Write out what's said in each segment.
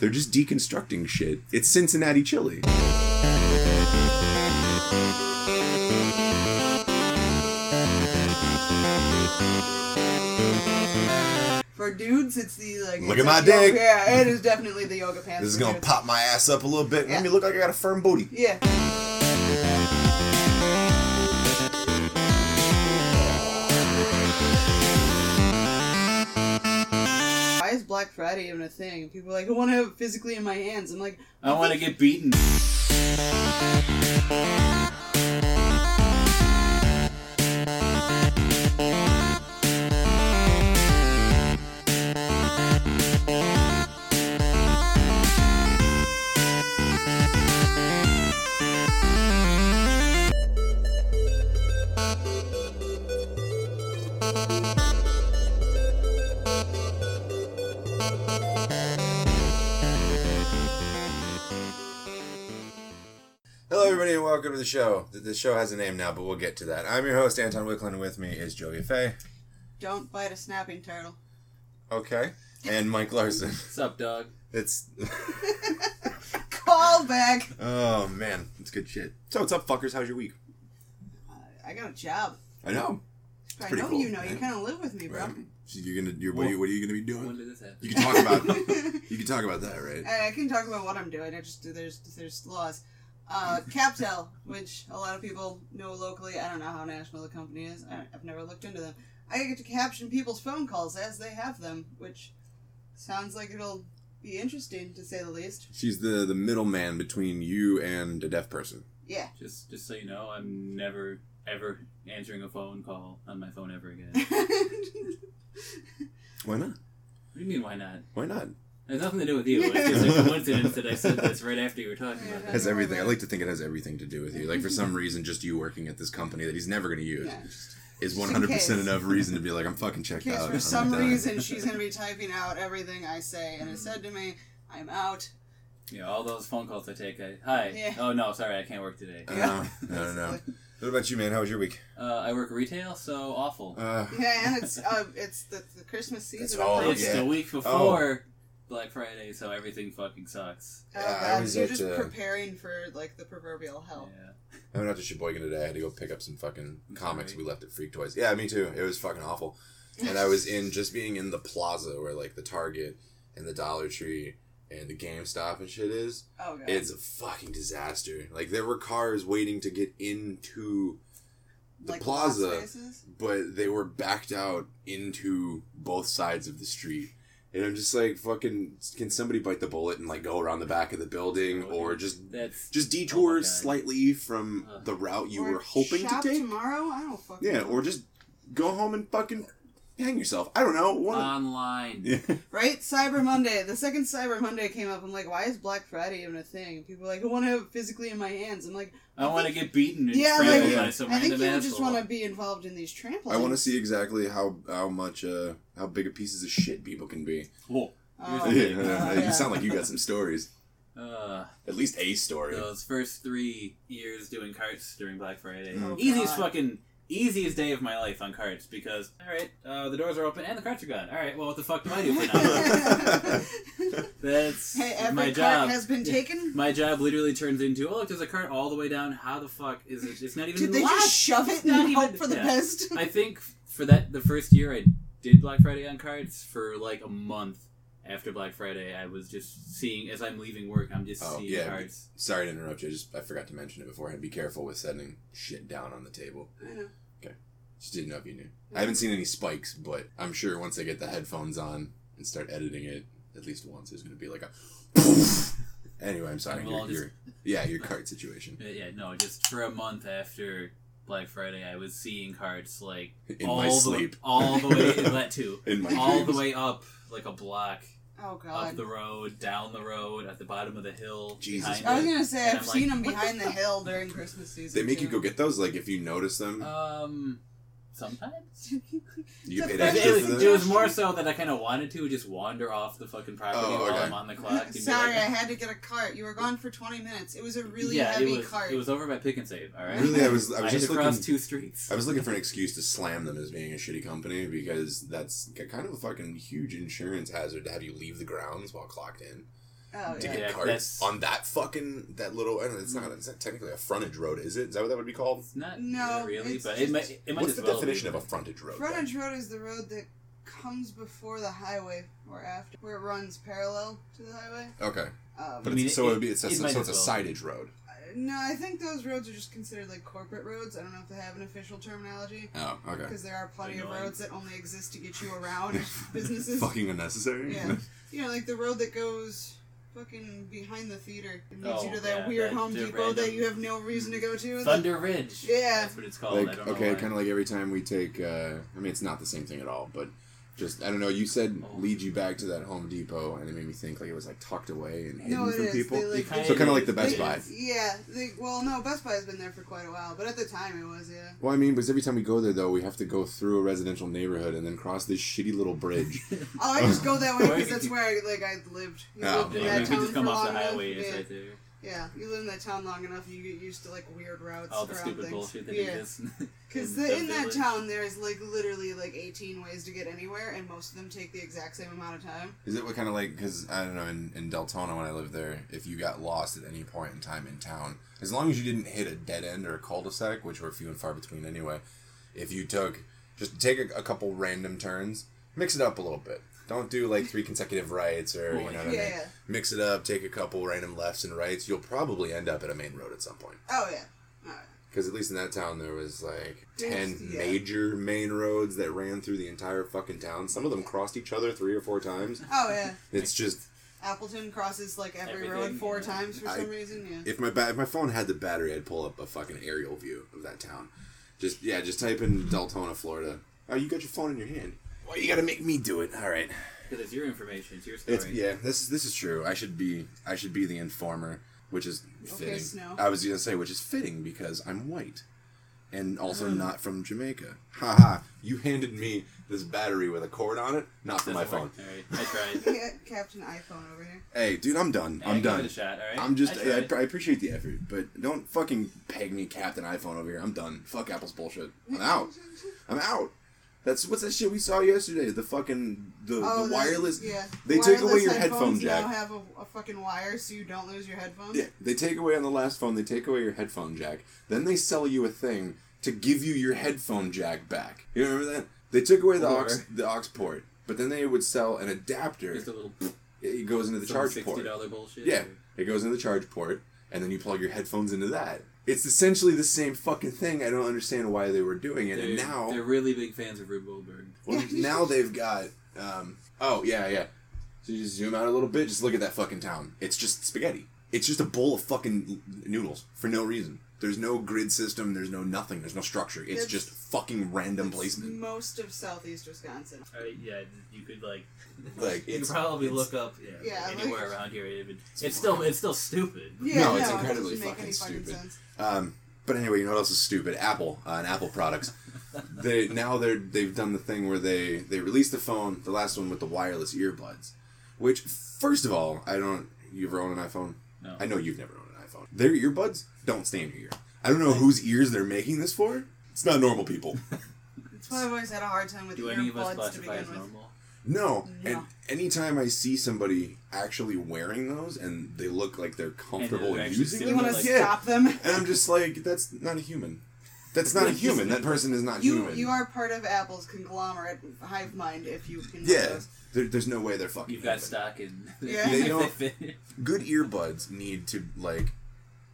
They're just deconstructing shit. It's Cincinnati chili. For dudes, it's the like. Look at my like yoga- dick. Yeah, it is definitely the yoga pants. This is gonna dudes. pop my ass up a little bit. Yeah. Make me look like I got a firm booty. Yeah. Black Friday even a thing? People are like, I want to have it physically in my hands. I'm like, I want to get beaten. Welcome to the show. The- The show has a name now, but we'll get to that. I'm your host, Anton Wicklund, and with me is Joey Fay. don't bite a snapping turtle. Okay. And Mike Larson. What's up, dog? It's. Call back. oh, man. It's good shit. So, what's up, fuckers? How's your week? Uh, I got a job. I know. I pretty know cool, you know. You right? kind of live with me, bro. Right. So you're gonna. You're, what, are you, what are you gonna be When doing? did this happen? You can talk about. you can talk about that, right? I I can talk about what I'm doing. I just there's there's laws. Uh, CapTel, which a lot of people know locally. I don't know how national the company is. I, I've never looked into them. I get to caption people's phone calls as they have them, which sounds like it'll be interesting to say the least. She's the the middleman between you and a deaf person. Yeah. Just, just so you know, I'm never ever answering a phone call on my phone ever again. Why not? What do you mean? Why not? Why not? It has nothing to do with you. It's just a coincidence that I said this right after you were talking about It that. has everything. I like to think it has everything to do with you. Like for some reason, just you working at this company that he's never going to use yeah. Is Just one in hundred percent enough reason to be like, I'm fucking in checked case out. for I'm some done. reason she's gonna be typing out everything I say, and it said to me, "I'm out." Yeah, all those phone calls I take. I, Hi. Yeah. Oh no, sorry, I can't work today. Uh, no, no, no. What about you, man? How was your week? Uh, I work retail, so awful. Uh, Yeah, and it's uh, it's the, the Christmas season. That's all, it's yeah. the week before Black Friday, so everything fucking sucks. Oh, Yeah, I God, was you're at, just uh, preparing for like the proverbial hell. Yeah. I went out to Sheboygan today. I had to go pick up some fucking comics we left at Freak Toys. Yeah, me too. It was fucking awful. And I was in just being in the plaza where like the Target and the Dollar Tree and the GameStop and shit is. Oh god. It's a fucking disaster. Like there were cars waiting to get into the Like plaza, lost spaces? but they were backed out into both sides of the street. And I'm just like, fucking, can somebody bite the bullet and like go around the back of the building, oh, or just That's just Oh detour my God. slightly from Ugh. the route you were hoping to take? tomorrow. I don't fucking. Yeah, know. or just go home and fucking hang yourself. I don't know. One online. yeah. right. Cyber Monday. The second Cyber Monday came up. I'm like, why is Black Friday even a thing? People are like, I want to have it physically in my hands. I'm like, I want to get beaten and yeah, trampled like, yeah. by some I think random you just want to be involved in these trampolines. I want to see exactly how how much uh how big of pieces of shit people can be. Whoa. Oh, Yeah, uh, you yeah. sound like you got some stories. Uh, At least a story. those first three years doing carts during Black Friday. Oh, Easiest God. fucking easiest day of my life on cards because all right, uh, the doors are open and the cards are gone. All right, well, what the fuck do I do for now? That's Hey, every my cart job. has been taken. my job literally turns into oh look, there's a card all the way down. How the fuck is it? It's not even. Did they locked. just shove it It's not and hope for the yeah. best? I think for that the first year I did Black Friday on cards for like a month after Black Friday. I was just seeing as I'm leaving work. I'm just Oh, seeing yeah. cards. Sorry to interrupt you. I just I forgot to mention it beforehand. Be careful with setting shit down on the table. I know. Okay. Just didn't know if you knew. I haven't seen any spikes, but I'm sure once I get the headphones on and start editing it, at least once, there's going to be like a. anyway, I'm sorry. Well, Your, just- your, yeah, your card situation. Yeah, no, just for a month after Black Friday, I was seeing cards like In all my the, sleep. all the way that too, In my all the way up like a block Oh god. up the road, down the road, at the bottom of the hill. Jesus, I was gonna say I've seen like, them behind the the hill during Christmas season. They make too. you go get those? Like, if you notice them, Um, sometimes. you get paid the It, extra was, it them? was more so that I kind of wanted to just wander off the fucking property Oh, while okay. I'm on the clock. and be Sorry, like- I had to get a cart. You were gone for 20 minutes. It was a really yeah, heavy it was, cart. It was over by Pick and Save. All right. Really, I was, I I was had just to cross two streets. I was looking for an excuse to slam them as being a shitty company because that's kind of a fucking huge insurance hazard to have you leave the grounds while clocked in. Oh to yeah. get Yeah, carts on that fucking that little. I don't know, it's not. It's not technically a frontage road, is it? Is that what that would be called? It's not No, really, it's but just- it might. It might What's the well definition of a frontage road? then? Frontage road is the road that comes before the highway or after, where it runs parallel to the highway. Okay, Um, but I mean, it's, so it- it, would be it's a, it so might it's a as well. sideage road. no, I think those roads are just considered like corporate roads. I don't know if they have an official terminology Oh, okay. because there are plenty of roads that only exist to get you around businesses. Fucking unnecessary. Yeah. You know, like the road that goes fucking behind the theater and leads you Oh, to that yeah, weird that- Home the Depot that you have no reason to go to. Thunder Ridge. Yeah. that's what it's called. I like don't okay, kind of like every time we take. uh I mean, it's not the same thing at all, but just I don't know. You said Oh. lead you back to that Home Depot, and it made me think like it was like tucked away and hidden No, from is. people. They, like, so kind of like the. Best they- Buy. Yeah. They, well, no, Best Buy has been there for quite a while, but at the time it was, yeah. Well, I mean, because every time we go there, though, we have to go through a residential neighborhood and then cross this shitty little bridge. Oh, I just go that way because that's where I, like I lived. You Oh, lived in yeah, that town just come for off long the highway. It's yeah. right there. Yeah, you live in that town long enough, you get used to like weird routes All the around stupid things. bullshit that yeah. exists. Because in the in that town, there's like literally like 18 ways to get anywhere, and most of them take the exact same amount of time. Is it what kind of like? Because I don't know. In, in Deltona, when I lived there, if you got lost at any point in time in town, as long as you didn't hit a dead end or a cul-de-sac, which were few and far between anyway, if you took just take a, a couple random turns, mix it up a little bit. Don't do like three consecutive rights or you know what I mean. yeah. Mix it up. Take a couple random lefts and rights. You'll probably end up at a main road at some point. Oh yeah. Alright. Because at least in that town, there was like ten yeah. major main roads that ran through the entire fucking town. Some of them crossed each other three or four times. Oh yeah. It's just Appleton crosses like every Everything, road four yeah. times for I- some reason. Yeah. if my ba- if my phone had the battery, I'd pull up a fucking aerial view of that town. Just yeah, just type in Deltona, Florida. Oh, you got your phone in your hand. Why you gotta make me do it? All right. Because it's your information. It's your story. It's yeah. This is this is true. I should be I should be the informer, which is fitting. Snow. I was gonna say which is fitting because I'm white, and also Mm. not from Jamaica. Haha! You handed me this battery with a cord on it, not for my Doesn't phone. work. All right, I tried. Yeah, Captain iPhone over here. Hey, dude, I'm done. Hey, I'm give done. It a shot, all right? I'm just, I I, I, appreciate the effort, but don't fucking peg me Captain iPhone over here. I'm done. Fuck Apple's bullshit. I'm out. I'm out. That's what's that shit we saw yesterday? The fucking the, Oh, the the- wireless. Yeah. They take away your headphones headphone jack. Now have a, a fucking wire so you don't lose your headphones. Yeah, they take away on the last phone. They take away your headphone jack. Then they sell you a thing to give you your headphone jack back. You remember that? They took away the Or- aux the aux port, but then they would sell an adapter. Just a little It goes into the some charge sixty port. dollar bullshit. Yeah, it goes into the charge port, and then you plug your headphones into that. It's essentially the same fucking thing. I don't understand why they were doing it. They're, and now, they're really big fans of Rube Goldberg. well, now they've got. Um, oh yeah, yeah. So you just zoom out a little bit. Just look at that fucking town. It's just spaghetti. It's just a bowl of fucking noodles for no reason. There's no grid system. There's no nothing. There's no structure. It's It's- just fucking random It's placement. Most of southeast Wisconsin. All right, yeah, you could like, Like, you could probably look up yeah, Yeah, anywhere like- around here. It would, it's, still it's still stupid. Yeah, No, no, it's it incredibly doesn't fucking fucking stupid. sense. Um, but anyway, you know what else is stupid? Apple uh, and Apple products. they now they're they've done the thing where they they released the phone, the last one with the wireless earbuds. Which, first of all, I don't. You ever own an iPhone? No. I know you've never owned an iPhone. Their earbuds don't stay in your ear. I don't know whose ears they're making this for. It's not normal people. That's why I've always had a hard time with Do any of us earbuds to begin with. normal? No. No. And anytime I see somebody actually wearing those and they look like they're comfortable they're in actually using You them, want Like- to yeah. stop them? And I'm just like, that's not a human. That's not a human. That person is not You human. you are part of Apple's conglomerate hive mind if you can. Yeah. There, there's no way they're fucking. You've got human. stock in. Yeah. They don't- fit. Good earbuds need to like.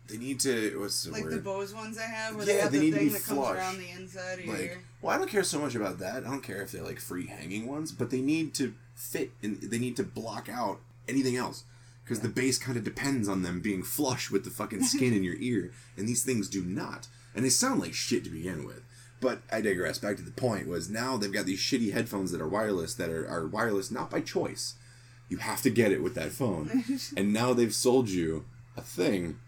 They need to. What's the Like the? Bose ones I have, where Yeah, they have they the need to be that comes flush. around the inside of like, ear. well, I don't care so much about that. I don't care if they're like free hanging ones, but they need to fit and they need to block out anything else. Because the bass kind of depends on them being flush with the fucking skin in your ear, and these things do not. And they sound like shit to begin with. But I digress. Back to the point was now they've got these shitty headphones that are wireless that are, are wireless not by choice. You have to get it with that phone. and now they've sold you a thing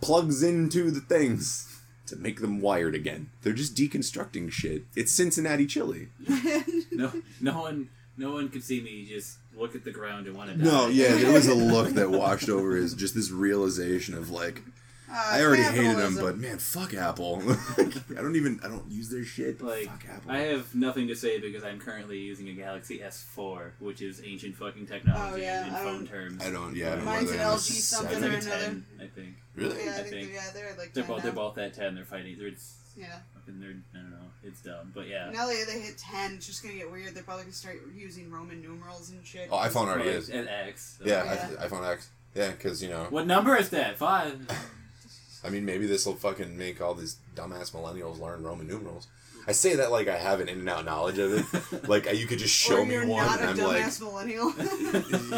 plugs into the things to make them wired again. They're just deconstructing shit. It's Cincinnati chili. No, no one, no one could see me just look at the ground and want to die. No, yeah, there was a look that washed over his just this realization of like, Uh, I already hated them, but man, fuck Apple. I don't even I don't use their shit. Like, fuck Apple. I have nothing to say because I'm currently using a Galaxy S4, which is ancient fucking technology Oh, yeah, in I phone don't- terms. I don't. Yeah, I don't know Mine's whether an I'm a LG something seven. or another. I think. Really? yeah, I I think, think they're, yeah, they're like They're 10 both they're both at ten. They're fighting. They're it's Yeah. fucking. They're I don't know. It's dumb, but yeah. Now that they hit 10, it's just gonna get weird. They're probably gonna start using Roman numerals and shit. Oh, iPhone already is. At X. so- Yeah, Yeah. I, iPhone X. Yeah, because you know, What number is that? Five. I mean, maybe this will fucking make all these dumbass millennials learn Roman numerals. I say that like I have an in and out knowledge of it. Like you could just show or me you're one, not and a I'm like, dumbass millennial.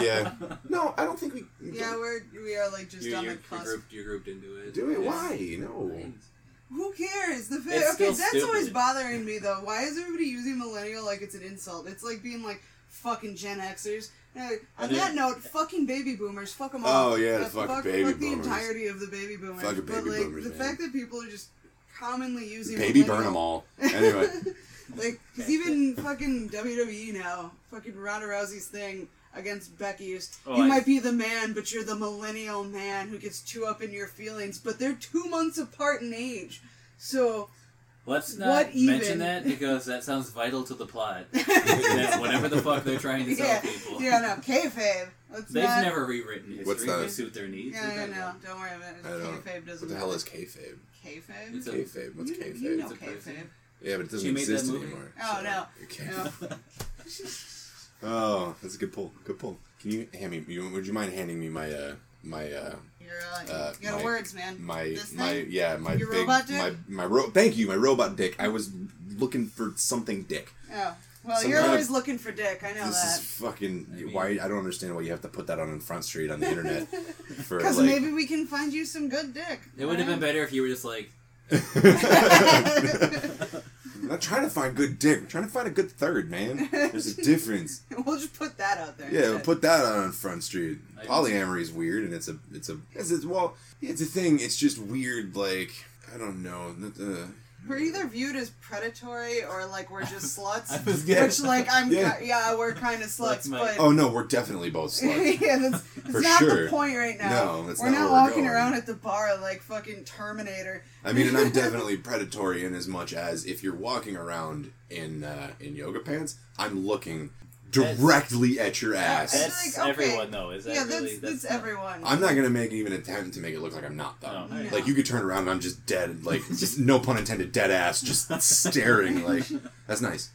yeah. No, I don't think we. yeah, we're we are like just You're, on you're, the you're, grouped, you're grouped into it. Do it? Yeah. Why? No. Who cares? The fa- It's okay, still that's always bothering me though. Why is everybody using millennial like it's an insult? It's like being like fucking Gen Xers. Now, on that note, fucking baby boomers, fuck them all. Oh, yeah, Uh, fuck fuck, baby fuck the entirety of the baby boomers. Fuck the but baby like boomers, the man. fact that people are just commonly using Baby millennial- burn them all. Anyway. like, cause even fucking WWE now, fucking Ronda Rousey's thing against Becky is, Oh, you I- might be the man, but you're the millennial man who gets too up in your feelings. But they're two months apart in age, so Let's not What even? mention that because that sounds vital to the plot. whatever the fuck they're trying to sell yeah, people. yeah, no, kayfabe. Let's They've not, never rewritten history What's that? to suit their needs. Yeah, yeah, no, don't worry about it. I don't. Kayfabe doesn't. What the hell is kayfabe? Kayfabe? It's a- Kayfabe. What's you, kayfabe? You know It's a person. kayfabe. Yeah, but it doesn't She exist anymore. Oh, so- no. Okay. oh, that's a good pull. Good pull. Can you hand me? You, would you mind handing me my uh my uh You're, uh, Uh, you got my- words, man. my This my thing? yeah my Your big robot dick? my my ro- thank you my robot dick. I was looking for something dick. Oh, well, Some you're kind of- always looking for dick. I know this that. is fucking I mean- why I don't understand why you have to put that on in Front Street on the internet for Because like. maybe we can find you some good dick. It would have been better if you were just like, I'm not trying to find good dick. I'm trying to find a good third, man. There's a difference. we'll just put that out there. Yeah, instead. put that on Front Street. I- Polyamory is weird, and it's a, it's a, it's, it's well, it's a thing. It's just weird. Like I don't know. Uh, We're either viewed as predatory or like we're just sluts. I was Yeah. Which like I'm Yeah. yeah, we're kind of sluts, That's my- but oh no, we're definitely both sluts. yeah, that's, that's For not sure. the point right now. No, that's we're not not where we're walking going. around at the bar like fucking Terminator. I mean, and I'm definitely predatory in as much as if you're walking around in uh, in yoga pants, I'm looking directly at your ass. that's like, okay. everyone though. Is that yeah, really? that's that's, not- everyone. I'm not gonna make even attempt to make it look like I'm not though. No, No. Like you could turn around and I'm just dead, like just no pun intended, dead ass, just staring. Like that's nice.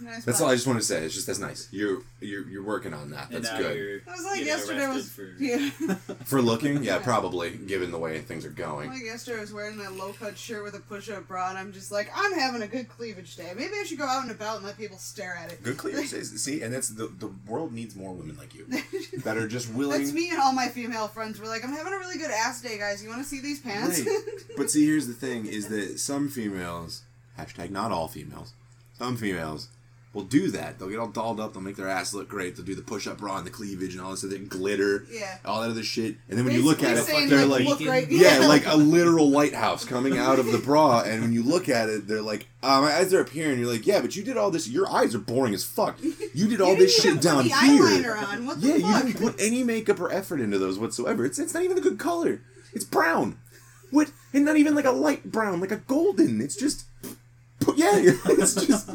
Nice That's one. all I just want to say. It's just that's nice. You're you're you're working on that. That's good. you're was like yesterday was arrested yeah. For looking, yeah, probably given the way things are going. Like yesterday, I was wearing that low cut shirt with a push up bra, and I'm just like, I'm having a good cleavage day. Maybe I should go out and about and let people stare at it. Good cleavage. See, and that's the the world needs more women like you that are just willing. That's me and all my female friends. We're like, I'm having a really good ass day, guys. You want to see these pants? Right. But see, here's the thing: is that some females, hashtag not all females, some females will do that. They'll get all dolled up. They'll make their ass look great. They'll do the push-up bra and the cleavage and all this other glitter, yeah. all that other shit. And then when you look at it, saying, they're like, great. yeah, like a literal lighthouse coming out of the bra. And when you look at it, they're like, uh, my eyes are up here. And you're like, yeah, but you did all this. Your eyes are boring as fuck. You did all You this shit down here. eyeliner on. What the Yeah, you didn't put any makeup or effort into those whatsoever. It's it's not even a good color. It's brown. What? And not even like a light brown, like a golden. It's just, yeah, it's just.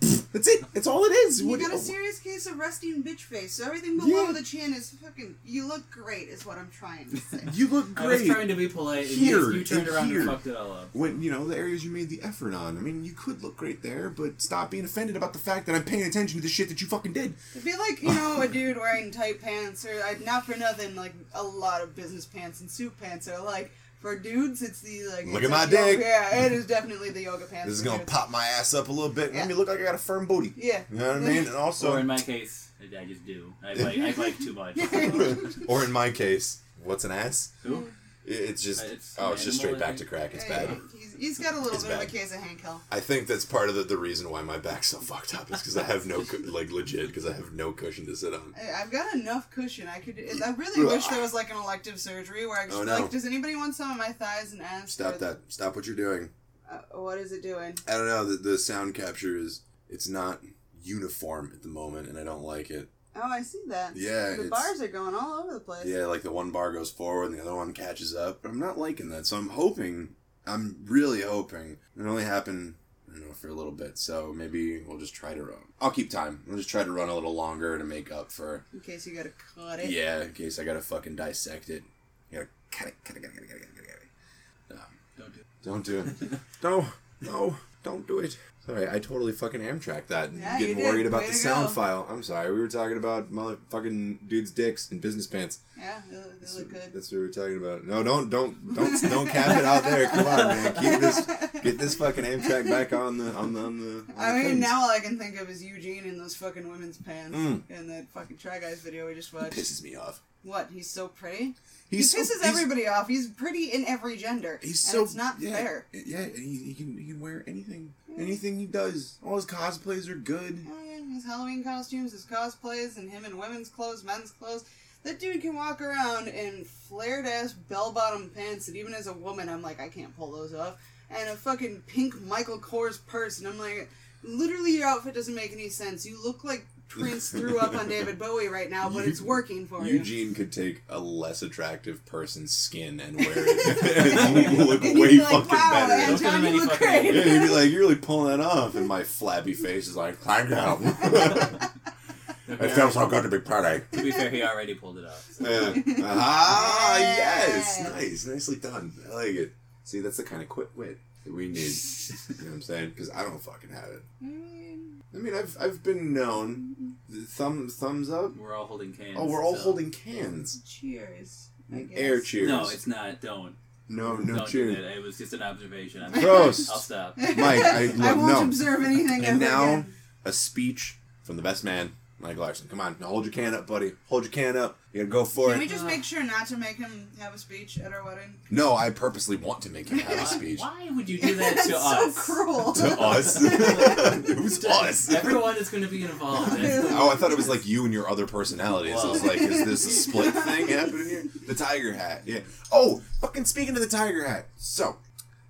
That's it. That's all it is. You What- got a serious case of resting bitch face, so everything below Yeah. the chin is fucking. You look great, is what I'm trying to say. You look great. I was great. trying to be polite. And Here, you, you turned and around here. and fucked it all up. When you know the areas you made the effort on. I mean, you could look great there, but stop being offended about the fact that I'm paying attention to the shit that you fucking did. It'd be like you know a dude wearing tight pants, or I, not for nothing. Like a lot of business pants and suit pants are like for dudes. It's the like. Look at my like yoga- dick. Yeah, it is definitely the yoga pants. This is gonna dudes. pop my ass up a little bit, and Yeah. make me look like I got a firm booty. Yeah. You know what I mean? And also, or in my case, I I just do. I like, I like too much. or in my case, what's an ass? Who? It's just It's oh, it's just straight back to crack. It's bad. He's, he's got a little It's bit of bad. a case of Hank Hill. I think that's part of the, the reason why my back's so fucked up is because I have no cu- like legit because I have no cushion to sit on. I- I've got enough cushion. I could. I really wish there was like an elective surgery where I could. Oh, just, no. Like, does anybody want some of my thighs and abs? Stop or- that! Stop what you're doing. Uh, what is it doing? I don't know. The, the sound capture is it's not uniform at the moment, and I don't like it. Oh, I see that. Yeah, the bars are going all over the place. Yeah, like the one bar goes forward and the other one catches up. But I'm not liking that, so I'm hoping. I'm really hoping it only happen. You know, for a little bit, so maybe we'll just try to run. I'll keep time. I'll just try to run a little longer to make up for In case you gotta cut it. Yeah, in case I gotta fucking dissect it. You gotta cut it, cut it, cut it, cut it, cut it, cut it, cut it. Don't do it. Don't do it. no, no, don't do it. Sorry, I totally fucking Amtrak that. and Yeah, getting worried about Way the sound go. file. I'm sorry, we were talking about motherfucking dudes' dicks and business pants. Yeah, they look, they look good. That's what we were talking about. No, don't, don't, don't, don't cap it out there. Come on, man. Keep this, get this fucking Amtrak back on the, on the, on the. On I the mean, things. now all I can think of is Eugene in those fucking women's pants Mm. in that fucking Try Guys video we just It watched. pisses me off. What? He's so pretty. He's he so- pisses he's- everybody off. He's pretty in every gender. He's so it's not yeah, fair. Yeah, and he, he can he can wear anything, anything he does. All his cosplays are good. Oh, yeah, his Halloween costumes, his cosplays, and him in women's clothes, men's clothes. That dude can walk around in flared ass bell bottom pants that even as a woman I'm like, I can't pull those off. And a fucking pink Michael Kors purse, and I'm like, literally your outfit doesn't make any sense. You look like Prince threw up on David Bowie right now, but it's working for you. Eugene could take a less attractive person's skin and wear it and look And way he'd be like, fucking wow, better. Don't give Anton, him you any look fucking great. Yeah, he'd be like, "You're really pulling that off," and my flabby face is like, "Thank you." it feels so good to be pretty. To be fair, he already pulled it off. so. Yeah. Ah, yes, nice, nicely done. I like it. See, that's the kind of quick wit that we need. you know what I'm saying? Because I don't fucking have it. I mean, I've I've been known. Thumb thumbs up. We're all holding cans. Oh, we're all so- holding cans. Cheers. I guess. Air cheers. No, it's not. Don't. no no don't cheers. do that. It was just an observation. I'm Gross. I'll stop. Mike, I- I won't no. observe anything And ever now again. a speech from the best man, Mike Larson. Come on, now hold your can up, buddy. Hold your can up. You gotta go for it. Can it. we just make sure not to make him have a speech at our wedding? No, I purposely want to make him have a speech. why would you do that That's to so us? cruel. To us? Who's us? Everyone is going to be involved. Oh, I thought it was like you and your other personalities. I was like, is this a split thing happening here? The tiger hat. Yeah. Oh, fucking speaking of the tiger hat. So,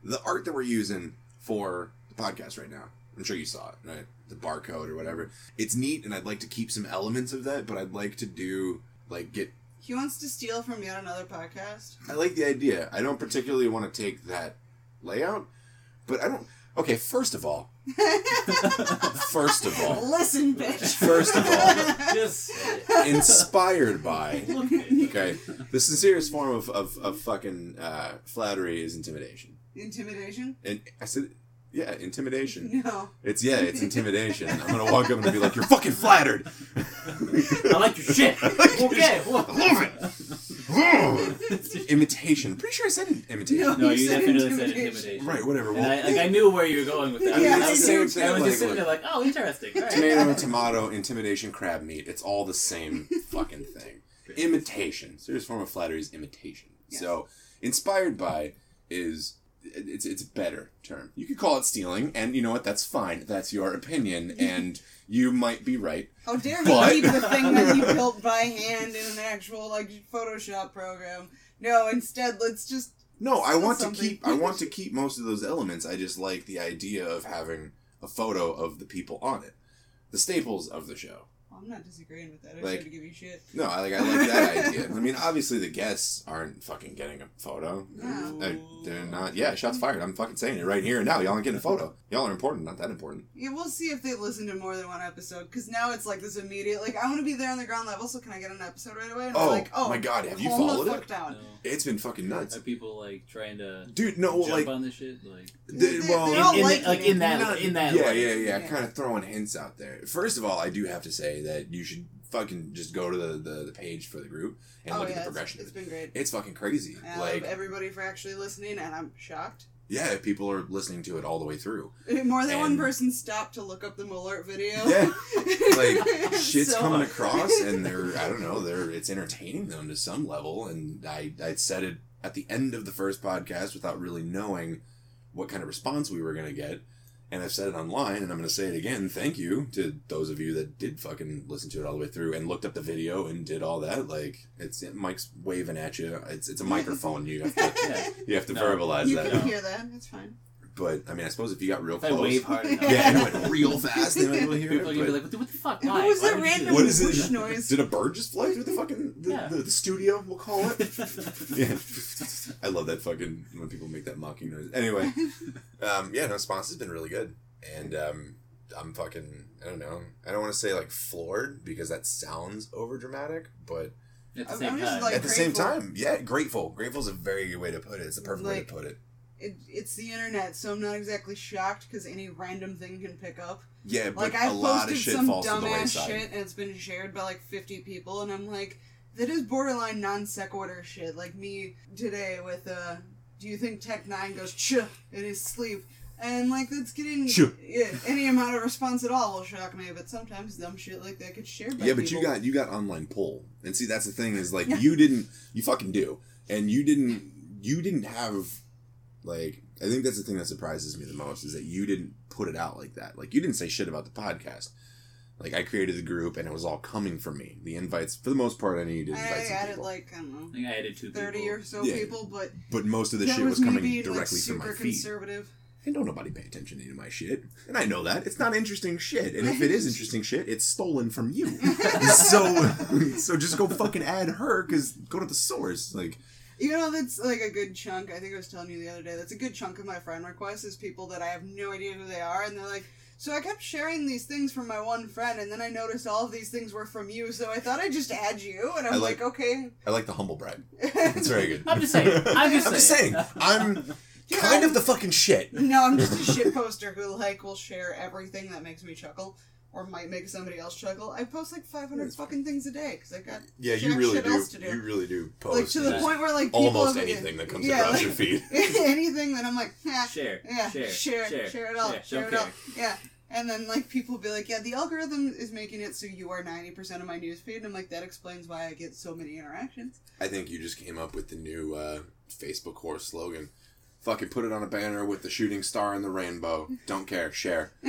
the art that we're using for the podcast right now, I'm sure you saw it, right? The barcode or whatever. It's neat, and I'd like to keep some elements of that, but I'd like to do, like, get. He wants to steal from yet another podcast. I like the idea. I don't particularly want to take that layout, but I don't. Okay, first of all, first of all, Listen, bitch. First of all, Just inspired by Look at it. okay the sincerest form of, of, of fucking uh, flattery is intimidation Intimidation? and i said yeah intimidation No. it's yeah it's intimidation i'm gonna walk up and be like you're fucking flattered I like your shit. Okay. I love it. imitation pretty sure i said in- imitation No. No, You you said definitely said intimidation. intimidation. right whatever And well, I, like, I knew where you were going with that. Yeah, I I was, see I what was you're just like, sitting there like, oh, interesting. All right. tomato tomato intimidation crab meat it's all the same fucking thing imitation serious form of flattery is imitation Yes. so inspired by is it's it's a better term. You could call it stealing and you know what? That's fine. That's your opinion and you might be right. How dare But- he keep the thing that you built by hand in an actual like Photoshop program? No, instead let's just no i want to keep i want to keep most of those elements. I just like the idea of having a photo of the people on it. The staples of the show I'm not disagreeing with that. I Like- just had to give you shit. no i like i like that idea i mean obviously the guests aren't fucking getting a photo No. Uh, they're not. Yeah, shots fired. I'm fucking saying it right here and now. Y'all aren't getting a photo. Y'all are important, not that important. Yeah, we'll see if they listen to more than one episode. Because now it's like this immediate, like I want to be there on the ground level, so can I get an episode right away? And Oh, we're like, oh my God, have you followed it? Down. No. It's been fucking nuts, Are people like trying to dude. No, jump like, on this shit? Like, the, They- well, they're in, in liking the, like in that not- in that yeah, way. yeah, yeah, Yeah. Kind of throwing hints out there. First of all, I do have to say that you should fucking just go to the the, the page for the group and oh look yeah, at the progression. it's of it. been great. It's fucking crazy. And I like, love everybody for actually listening, and I'm shocked. yeah, people are listening to it all the way through. More than one person stopped to look up the Malert video. Yeah. Like shit's So- coming across, and they're I don't know, they're it's entertaining them to some level. And I I said it at the end of the first podcast without really knowing what kind of response we were gonna get. And I've said it online, and I'm going to say it again. Thank you to those of you that did fucking listen to it all the way through and looked up the video and did all that. Like, it's Mike's waving at you. It's it's a microphone. You have to Yeah. you have to No. verbalize You that. can hear that. It's fine. But I mean, I suppose if you got real If I close, wave hard enough. yeah, and it went real fast, they might be able to hear People are it. gonna be but- like, what the, what the fuck? What was Why that would you do random what is whoosh it? noise? Did a bird just fly through the fucking the, Yeah. the, the studio? We'll call it. that? yeah, I love that fucking when people make that mocking noise. Anyway, um, yeah, no, response has been really good, and um, I'm fucking. I don't know. I don't want to say like floored because that sounds over dramatic, but At the I'm- same I'm just time. like- at the same grateful. time, yeah, grateful. Grateful is a very good way to put it. It's the perfect way Like- to put it. It, it's the internet, so I'm not exactly shocked because any random thing can pick up. Yeah, but Like a I've lot of posted shit some falls to the dumbass shit and it's been shared by like 50 people, and I'm like, that is borderline non sequitur shit. Like me today with uh, do you think Tech Nine goes ch in his sleep? And like that's getting yeah, any amount of response at all will shock me, but sometimes dumb shit like that gets shared by Yeah, but people. you got you got online poll, and see that's the thing is like you didn't you fucking do, and you didn't you didn't have like I think that's the thing that surprises me the most is that you didn't put it out like that. Like you didn't say shit about the podcast. Like I created the group and it was all coming from me. The invites for the most part I knew you did I invite some added people, like I don't know. I think I added two 30 people. or so Yeah. people, but but most of the that shit was, was me coming being directly like from my super feed. conservative. And don't nobody pay attention to any of my shit. And I know that. It's not interesting shit. And if it is interesting shit, it's stolen from you. so so just go fucking add her because go to the source. Like You know, that's like a good chunk. I think I was telling you the other day. That's a good chunk of my friend requests is people that I have no idea who they are, and they're like, "So I kept sharing these things from my one friend, and then I noticed all of these things were from you. So I thought I'd just add you." And I'm I like, like- "Okay." I like the humble brag. It's very good. I'm just saying. I'm just I'm just saying. saying. I'm Dude, kind I'm- of the fucking shit. No, I'm just a shit poster who like will share everything that makes me chuckle. Or might make somebody else chuckle. I post like 500 That's fucking things a day because I got Yeah, jack you really shit do. else to do. You really do post like to the point where like people almost anything that comes yeah, across like- your feed. anything that I'm like, yeah, Share. yeah, Share. share, share, Share. it all, Share. share, Don't it all, yeah. And then like people will be like, yeah, the algorithm is making it so you are ninety percent of my newsfeed. And I'm like, that explains why I get so many interactions. I think you just came up with the new uh, Facebook horse slogan. Fucking put it on a banner with the shooting star and the rainbow. Don't care, share.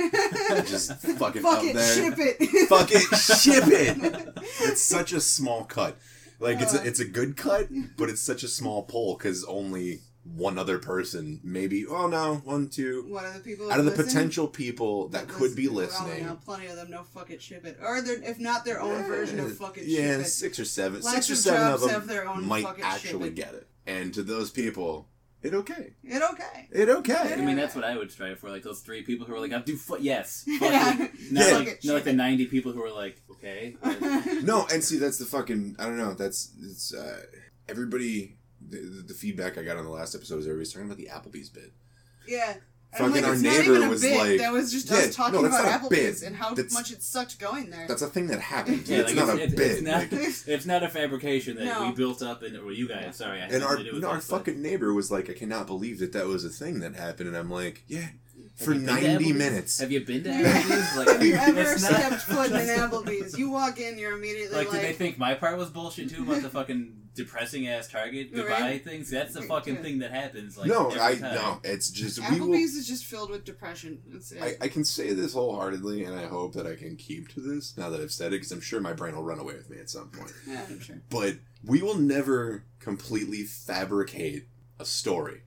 Just fucking Fuck up it, there. ship it. Fuck it, ship it. It's such a small cut. Like it's a, it's a good cut, but it's such a small pull because only one other person, maybe. Oh no, one, two. What are the people Out of the listen? potential people that could be oh, listening, you plenty of them. No, fuck it, ship it. Or if not their own version of fuck it, yeah, ship it. six or seven, six or of seven of them have their own might fuck it, ship actually get it. And to those people, it okay, It okay. it okay. I mean, that's what I would strive for. Like those three people who were like, "I'll do foot." Yes. Fuck Yeah. Not Yeah. like not like the ninety people who were like, "Okay." but- No, and see, that's the fucking. I don't know. That's it's uh, everybody. The, the, the feedback I got on the last episode was everybody's talking about the Applebee's bit. yeah. And Fucking like, our it's not neighbor even a was bit. like- that was just Yeah, us talking no, about Applebee's and how That's- much it sucked going there. That's a thing that happened. Yeah, it's like, not a it's, bit. It's not, like, it's not a fabrication that No. we built up, and well, you guys. Sorry, I had and our nothing to do with no, our this, but- fucking neighbor was like, I cannot believe that that was a thing that happened, and I'm like, yeah, Have for you been to ninety minutes. Have you been to Applebee's? Like, Have you ever stepped foot in an Applebee's? You walk in, you're immediately Like, like, did they think my part was bullshit too about the fucking depressing ass Target goodbye Right. things? That's the fucking Yeah. thing that happens. Like, no, I time. no. It's just we will. Applebee's is just filled with depression. That's it. I, I can say this wholeheartedly, and I hope that I can keep to this now that I've said it, because I'm sure my brain will run away with me at some point. yeah, I'm sure. But we will never completely fabricate a story.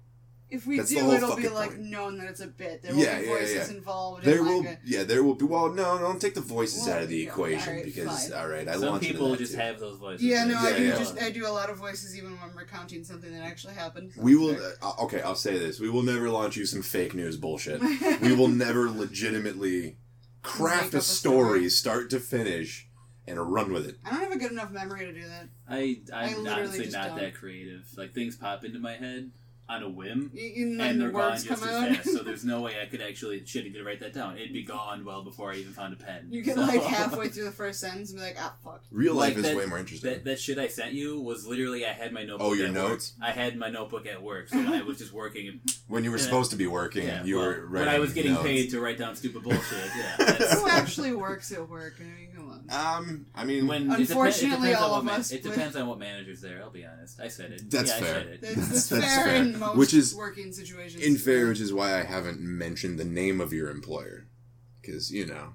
If we That's do, it'll be fucking like point. known that it's a bit. There will Yeah, be voices yeah. involved. There and will, like a, yeah, there will be. Well, no, don't take the voices Well, out of the equation alright, because fine. all right, I Some launched people just too. have those voices. yeah, no, I do yeah. just I do a lot of voices even when I'm recounting something that actually happened. so We will. Uh, okay, I'll say this: we will never launch you some fake news bullshit. we will never legitimately craft a up a story, story. start to finish, and run with it. I don't have a good enough memory to do that. I I I'm literally honestly not don't. that creative. Like things pop into my head on a whim. And then and they're gone words just come as out. fast. So there's no way I could actually shit to write that down. It'd be gone well before I even found a pen. you get So- like halfway through the first sentence and be like, ah, fuck. Real Like life is that- way more interesting. That, that shit I sent you was literally I had my notebook. Oh, your at notes? Work. I had my notebook at work, so I was just working. When you were Yeah. supposed to be working, yeah, you well, were when I was getting notes. paid to write down stupid bullshit. Yeah, that's, Who actually works at work? I mean, come on. Um, I mean, when it depen- Unfortunately, it depends, all on of what ma- us It depends on what manager's there. I'll be honest. I said it. That's yeah, fair. I said it. That's, That's- that's, that's fair, fair. in most Which is- working situations. in fair, which is why I haven't mentioned the name of your employer, because you know,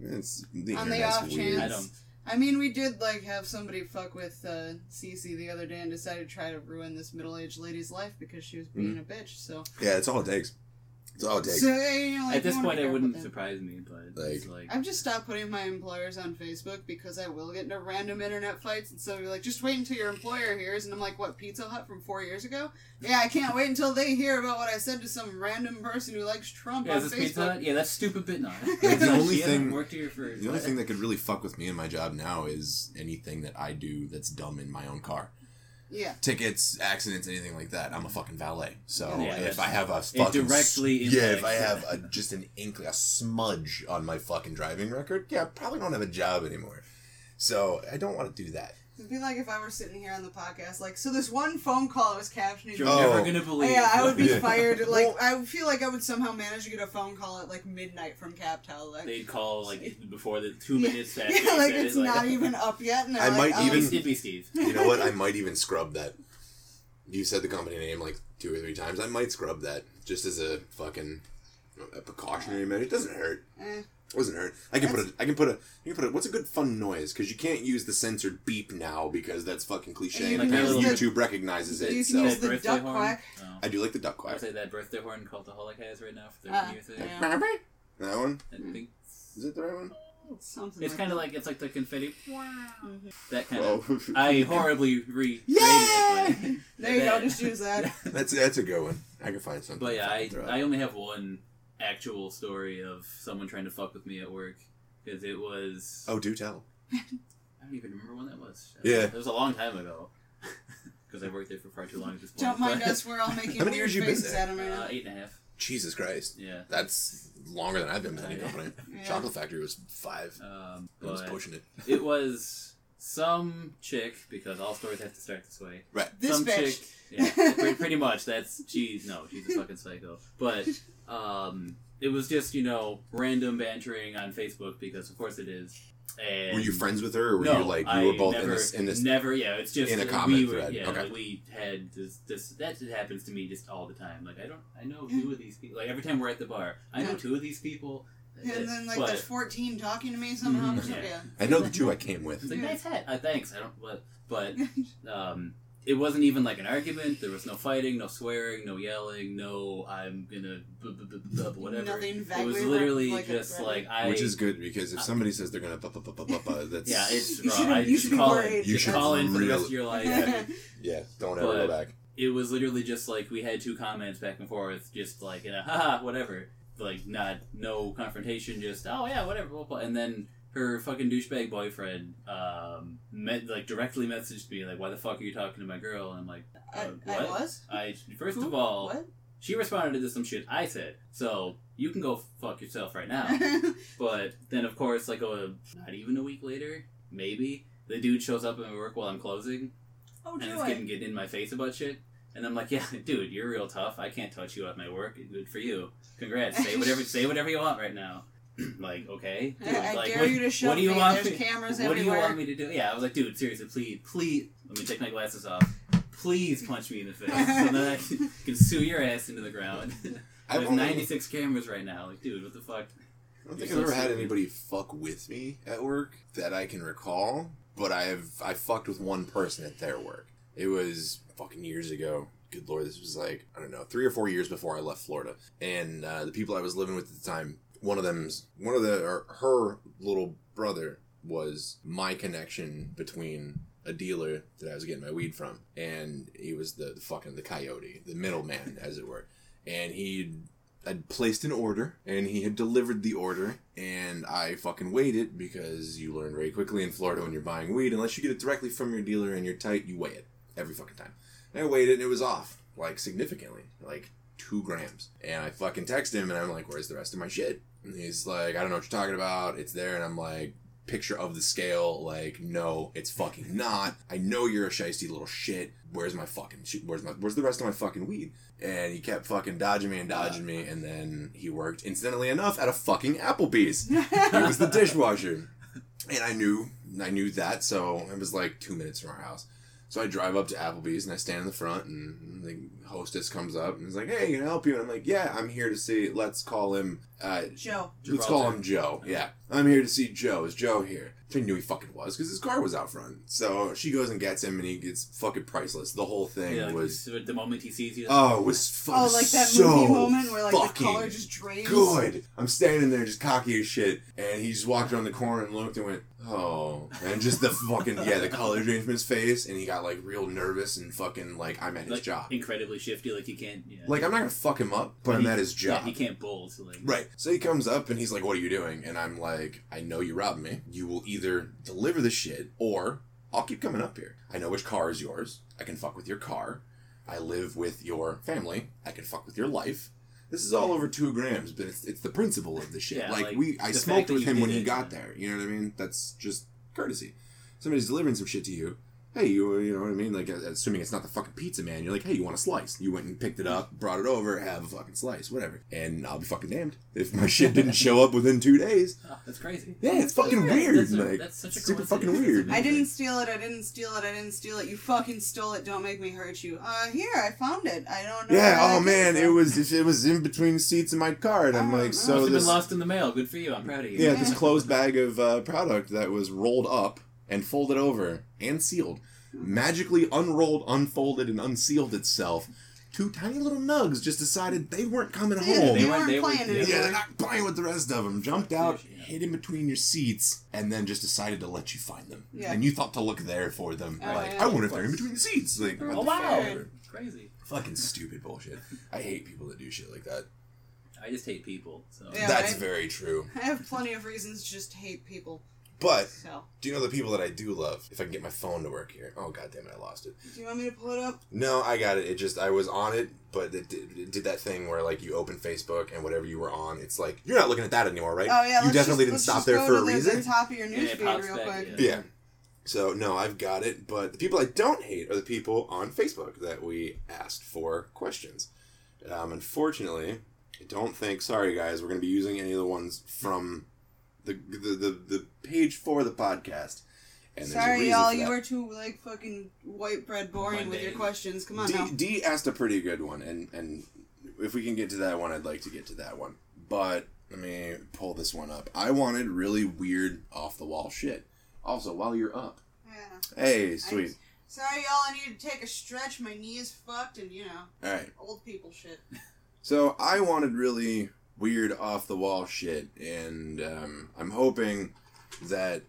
it's the On the off weird. I chance. don't. I mean, we did like have somebody fuck with uh, Cece the other day and decided to try to ruin this middle-aged lady's life because she was being Mm. a bitch. So Yeah, it's all it takes. Oh, take. So, you like, At this point, it wouldn't surprise me, but it's like I've just stopped putting my employers on Facebook because I will get into random internet fights and so they're like, just wait until your employer hears and I'm like, what, Pizza Hut from four years ago? Yeah, I can't wait until they hear about what I said to some random person who likes Trump yeah, on is this Facebook. Pizza Hut? Yeah, that's stupid bit now. Like, the only hasn't thing- worked here for The only thing that could really fuck with me in my job now is anything that I do that's dumb in my own car. Yeah. Tickets, accidents, anything like that. I'm a fucking valet. So Yeah, if I have a fucking directly yeah, if I have a, just an inkling, a smudge on my fucking driving record, yeah, I probably don't have a job anymore. So I don't want to do that. It'd be like if I were sitting here on the podcast, like, so this one phone call I was captioning. You're Oh. never gonna believe. yeah, I would be Yeah. fired. Like, Well- I feel like I would somehow manage to get a phone call at like midnight from CapTel. Like, They'd call like before the two Yeah. minutes after. yeah, you like said it's like, not even up yet. And I like, might oh, even- It'd Steve. You know what? I might even scrub that. You said the company name like two or three times. I might scrub that just as a fucking a precautionary measure. It doesn't hurt. Eh. It doesn't hurt. I can put a. I can put a. You can put a. What's a good fun noise? Because you can't use the censored beep now because that's fucking cliche. You And can apparently use the- YouTube recognizes it. you can so use the birthday duck horn? quack. Oh. I do like the duck quack. would say that birthday horn Cultaholic has right now for their one year thing. yeah. That one I think is it the right one? Something it's like kind of like it's like the confetti. Mhm. That kind of. Whoa. I horribly re. Yeah! it, There you go. Just use that. That's that's a good one. I can find something. But yeah, I, I only have one actual story of someone trying to fuck with me at work because it was oh, do tell. I don't even remember when that was. Yeah. it was a long time ago because I worked there for far too long at this point. Don't mind but- us. We're all making How many weird years you been faces there? at him right now. Uh, eight and a half. Jesus Christ, Yeah. that's longer than I've been with any company. Yeah. Chocolate Factory was five. Um, I was but pushing it. it was some chick because all stories have to start this way. Right. This some bitch. chick. Yeah, pretty, pretty much. That's she's no, she's a fucking psycho. But um, it was just you know random bantering on Facebook because of course it is. And Were you friends with her, or were no, you like you I were both never, in this in this? Never, yeah. It's just in a comment we were, thread, Yeah, okay. like we had this. This that just happens to me just all the time. Like I don't, I know two of these people. Like every time we're at the bar, I know two of these people. And then like but, there's 14 talking to me somehow. Mhm, yeah. yeah. I know the two I came with. It's like nice hat. Uh, thanks. I don't. But but um, it wasn't even like an argument. There was no fighting, no swearing, no yelling, no I'm gonna b- b- b- b- whatever. Nothing it vaguely was literally like a just threat. like I. Which is good because if somebody says they're gonna bu- bu- bu- bu- bu- bu- that's yeah, it's You raw. should- I you just should be call worried. it. You just should call in for the rest really- of your life. yeah. Don't ever But- go back. it was literally just like we had two comments back and forth, just like in a haha whatever, like not no confrontation, just oh yeah whatever, blah, blah. and then her fucking douchebag boyfriend um met like directly messaged me like why the fuck are you talking to my girl and I'm like I, uh, I what? was. I first Who? of all What? she responded to some shit I said so you can go fuck yourself right now but then of course like a not even a week later maybe the dude shows up at my work while I'm closing oh, and it's getting getting in my face about shit. And I'm like, yeah, dude, you're real tough. I can't touch you at my work. Good for you. Congrats. Say whatever, say whatever you want right now. like, okay, dude, I, I like, dare what, you to show what do you me. want? There's me, cameras what do you want me to do? Yeah, I was like, dude, seriously, please, please, let me take my glasses off. Please punch me in the face so that I can, can sue your ass into the ground. I've There's only- 96 cameras right now. Like, dude, what the fuck? I don't think You're I've so ever had anybody fuck with me at work that I can recall, but I have I fucked with one person at their work. It was fucking years ago. Good lord, this was like I don't know, three or four years before I left Florida, and uh, the people I was living with at the time, one of them's one of the or her little brother was my connection between a dealer that I was getting my weed from, and he was the, the fucking the coyote, the middleman, as it were, and he I'd placed an order and he had delivered the order and I fucking waited because you learn very quickly in Florida when you're buying weed, unless you get it directly from your dealer and you're tight, you weigh it every fucking time. And I weighed it and it was off, like significantly, like two grams. And I fucking text him and I'm like, where's the rest of my shit? And he's like, I don't know what you're talking about. It's there. And I'm like, picture of the scale, like, no, it's fucking not. I know you're a shisty little shit. Where's my fucking? Where's my, where's the rest of my fucking weed? And he kept fucking dodging me and dodging me, and then he worked, incidentally enough, at a fucking Applebee's. He was the dishwasher, and I knew, I knew that, so it was like two minutes from our house. So I drive up to Applebee's and I stand in the front, and the hostess comes up and is like, "Hey, can I help you?" And I'm like, "Yeah, I'm here to see. Let's call him Uh, Joe. let's call him Joe. Yeah, I'm here to see Joe. Is Joe here? She knew he fucking was because his car was out front. So she goes and gets him, and he gets fucking priceless. The whole thing Yeah, like, was. the moment he sees you. Oh, it was fucking Oh, like that so movie moment where like the fucking color just drains. good. I'm standing there just cocky as shit, and he just walked around the corner and looked and went, "Oh," and just the fucking yeah, the color changed from his face, and he got like real nervous and fucking like I'm at his like, job. incredibly shifty. Like he can't. Yeah. Like I'm not gonna fuck him up, but I'm He- at his job. Yeah, he can't bolt. So like. Right. So he comes up and he's like, "What are you doing?" And I'm like, "I know you robbed me. You will either deliver the shit, or I'll keep coming up here. I know which car is yours. I can fuck with your car. I live with your family. I can fuck with your life." This is all over two grams, but it's, it's the principle of the shit. Yeah, like, like, we, I smoked with him when he got there. You know what I mean? That's just courtesy. Somebody's delivering some shit to you. Hey, you, you know what I mean? Like, uh, assuming it's not the fucking pizza man, you're like, hey, you want a slice? You went and picked it up, brought it over, have a fucking slice, whatever. And I'll be fucking damned if my shit didn't show up within two days. Oh, that's crazy. Yeah, it's fucking That's- weird. that's a- like, that's such a super fucking weird. I didn't steal it. I didn't steal it. I didn't steal it. You fucking stole it. Don't make me hurt you. Uh, here I found it. I don't know. Yeah. Oh man, it was it was in between the seats in my car, and I'm Oh, like, no. so Must have this been lost in the mail. Good for you. I'm proud of you. yeah this closed bag of uh, product that was rolled up and folded over and sealed, magically unrolled, unfolded, and unsealed itself. Two tiny little nugs just decided they weren't coming Yeah, home. they They weren't were- they playing yeah. anymore. Yeah, they're not playing with the rest of them. Jumped out, Yeah. hid in between your seats, and then just decided to let you find them. Yeah. And you thought to look there for them. Oh, like, yeah. I wonder if they're in between the seats. Like, Oh wow. fuck? Crazy. Fucking stupid bullshit. I hate people that do shit like that. I just hate people. So. Yeah. That's I- very true. I have plenty of reasons to just hate people. But So, do you know the people that I do love? If I can get my phone to work here. Oh god damn it, I lost it. do you want me to pull it up? No, I got it. It just I was on it, but it did, it did that thing where like you open Facebook and whatever you were on, it's like you're not looking at that anymore, right? Oh yeah. You let's definitely just, didn't let's stop there for to a the, reason. The top of your And it newsfeed pops real back, quick. yeah. Yeah. So no, I've got it, but the people I don't hate are the people on Facebook that we asked for questions. Um, unfortunately, I don't think. Sorry, guys, we're going to be using any of the ones from the the the, the page for the podcast. And Sorry, y'all. You that. were too like fucking white bread boring with your questions. Come on now. D, D asked a pretty good one, and and if we can get to that one, I'd like to get to that one. But let me pull this one up. I wanted really weird, off the wall shit. Also, while you're up, Yeah. hey, sweet. Sorry, y'all. I need to take a stretch. My knee is fucked, and you know, All right. old people shit. So I wanted really weird, off the wall shit, and um, I'm hoping that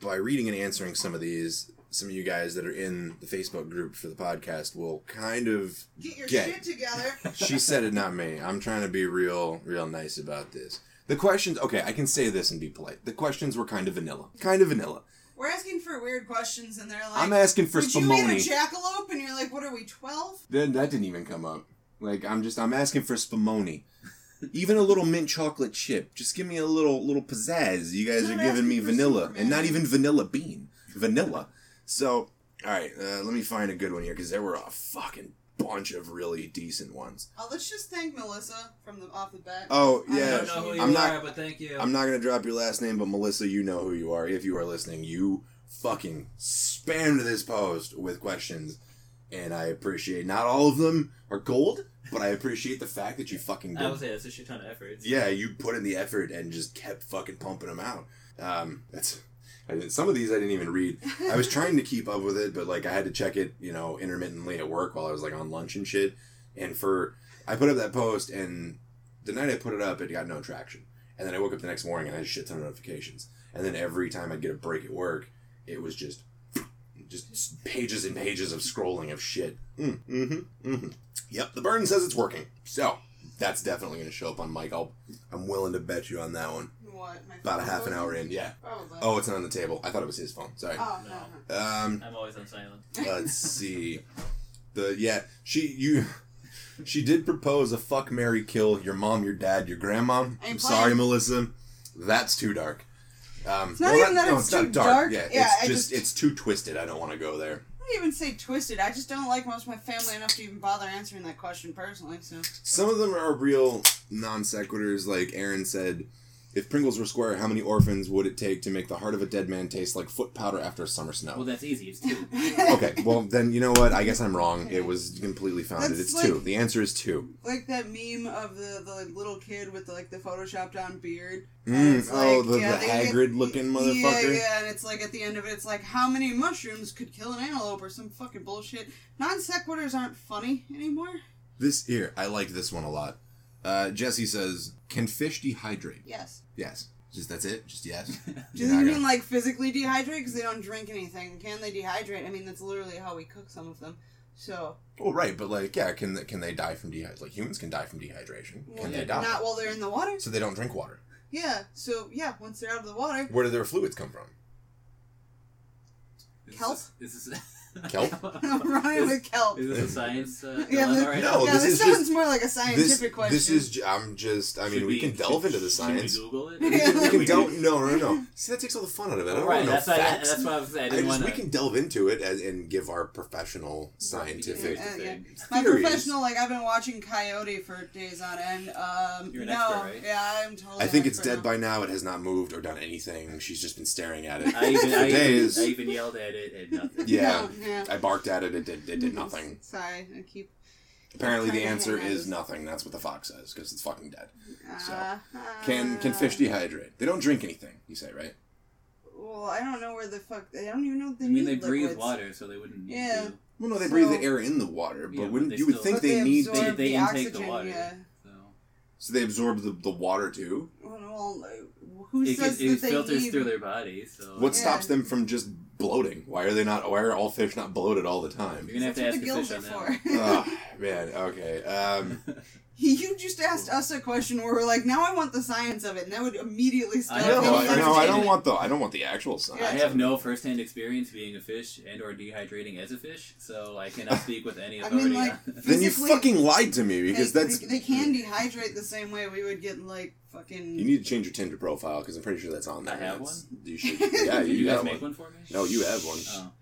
by reading and answering some of these, some of you guys that are in the Facebook group for the podcast will kind of Get your Get. shit together. she said it, not me. I'm trying to be real, real nice about this. The questions, okay, I can say this and be polite. The questions were kind of vanilla. Kind of vanilla. We're asking for weird questions, and they're like, I'm asking for "Would you eat a spumoni. jackalope?" And you're like, "What are we, 12? Then that didn't even come up. Like I'm just, I'm asking for spumoni. Even a little mint chocolate chip. Just give me a little, little pizzazz. You guys are giving me vanilla, and not even vanilla bean. Vanilla. So, all right, uh, let me find a good one here because there were a fucking bunch of really decent ones. Oh, let's just thank Melissa from the off the bat. Oh I yeah, don't know who you I'm are, not- but thank you. I'm not gonna drop your last name, but Melissa, you know who you are. If you are listening, you fucking spammed this post with questions, and I appreciate. Not all of them are gold, but I appreciate the fact that you fucking did. I would say that's a shit ton of effort. Yeah, you put in the effort and just kept fucking pumping them out. Um, that's. I didn't, some of these I didn't even read. I was trying to keep up with it, but like I had to check it, you know, intermittently at work while I was like on lunch and shit. And for I put up that post, and the night I put it up, it got no traction. And then I woke up the next morning and I had a shit ton of notifications. And then every time I'd get a break at work, it was just just pages and pages of scrolling of shit. Mm, mm-hmm, mm-hmm. Yep, the burn says it's working. So that's definitely going to show up on mic. I'll, I'm willing to bet you on that one. What? About a half an hour in, yeah. Probably. Oh, it's not on the table. I thought it was his phone. Sorry. Oh, no, no. Um, I'm always on silent. let's see. The yeah, she you. She did propose a fuck Mary kill your mom, your dad, your grandma. I'm sorry. Melissa. That's too dark. Um, It's not even that no, it's too dark. Yeah, Yeah, it's I just, just- it's too twisted. I don't want to go there. I wouldn't even say twisted. I just don't like most of my family enough to even bother answering that question personally. So Some of them are real non sequiturs. Like Aaron said, If Pringles were square, how many orphans would it take to make the heart of a dead man taste like foot powder after a summer snow? Well, that's easy. It's two. okay, well then you know what? I guess I'm wrong. It was completely founded. That's it's like- two. The answer is two. like that meme of the, the little kid with the, like the photoshopped on beard. Mm, And it's oh, the, yeah, the they get- Hagrid looking Yeah, motherfucker. yeah, and it's like at the end of it, it's like how many mushrooms could kill an antelope or some fucking bullshit. Non sequiturs aren't funny anymore. This here, I like this one a lot. Uh, Jesse says, "Can fish dehydrate?" Yes. Yes. Just that's it. Just yes. Do You're you not mean like physically dehydrate? Because they don't drink anything. Can they dehydrate? I mean, that's literally how we cook some of them. So, Well, right, but like, yeah, can they, can they die from dehydration? Like humans can die from dehydration. well, Can they die? not while they're in the water. So they don't drink water. Yeah. So yeah, once they're out of the water, Where do their fluids come from? Is This, is this Kelp? I'm running Is- with kelp. Is this a science uh, Yeah, dilemma the- right No, now? yeah, this this, is sounds just- more like a scientific This question. this is. j- I'm just. I mean, Should we, can delve into the should science. we Google it? We can, we can delve. No, no, no. See, that takes all the fun out of it. I don't right, know that's why. facts. That's why I was saying. I I didn't just, we can delve into it as, and give our professional scientific. Yeah, yeah. things. My theories. professional, like I've been watching Coyote for days on end. Um, You're an no, expert, right? yeah, I'm totally. I think it's expert dead by now. It has not moved or done anything. She's just been staring at it I even, for I, even, days. I even yelled at it and nothing. Yeah. No, yeah. I barked at it. It did. It did nothing. Sorry, I keep. Apparently, the answer is nothing. That's what the fox says because it's fucking dead. So, Uh, Can can fish dehydrate? They don't drink anything. You say right? Well, I don't know where the fuck. I don't even know if they I mean, they breathe liquids. water, so they wouldn't. Need Yeah. To. Well, no, they So- breathe the air in the water, but Yeah, but wouldn't they you would think they, they need? absorb They, they the intake oxygen, the water. yeah. So. So they absorb the, the water too. Well, well, who It, says it, it that they filters need? through their body, so. What Yeah. stops them from just bloating? Why are they not? Why are all fish not bloated all the time? You're gonna have to ask what a the fish gills on are that. for. oh, man. Okay. Um, You just asked us a question where we're like, now I want the science of it, and that would immediately stop. I no, know, I, no, I don't want the. I don't want the actual science. I have no first-hand experience being a fish and or dehydrating as a fish, so I cannot speak with any I authority. mean, like, Then you fucking lied to me because they, that's. they, they can dehydrate the same way we would get like fucking. You need to change your Tinder profile because I'm pretty sure that's on there. I have That's- You should. Yeah, you, you guys got make one. one for me? No, you have one. Oh.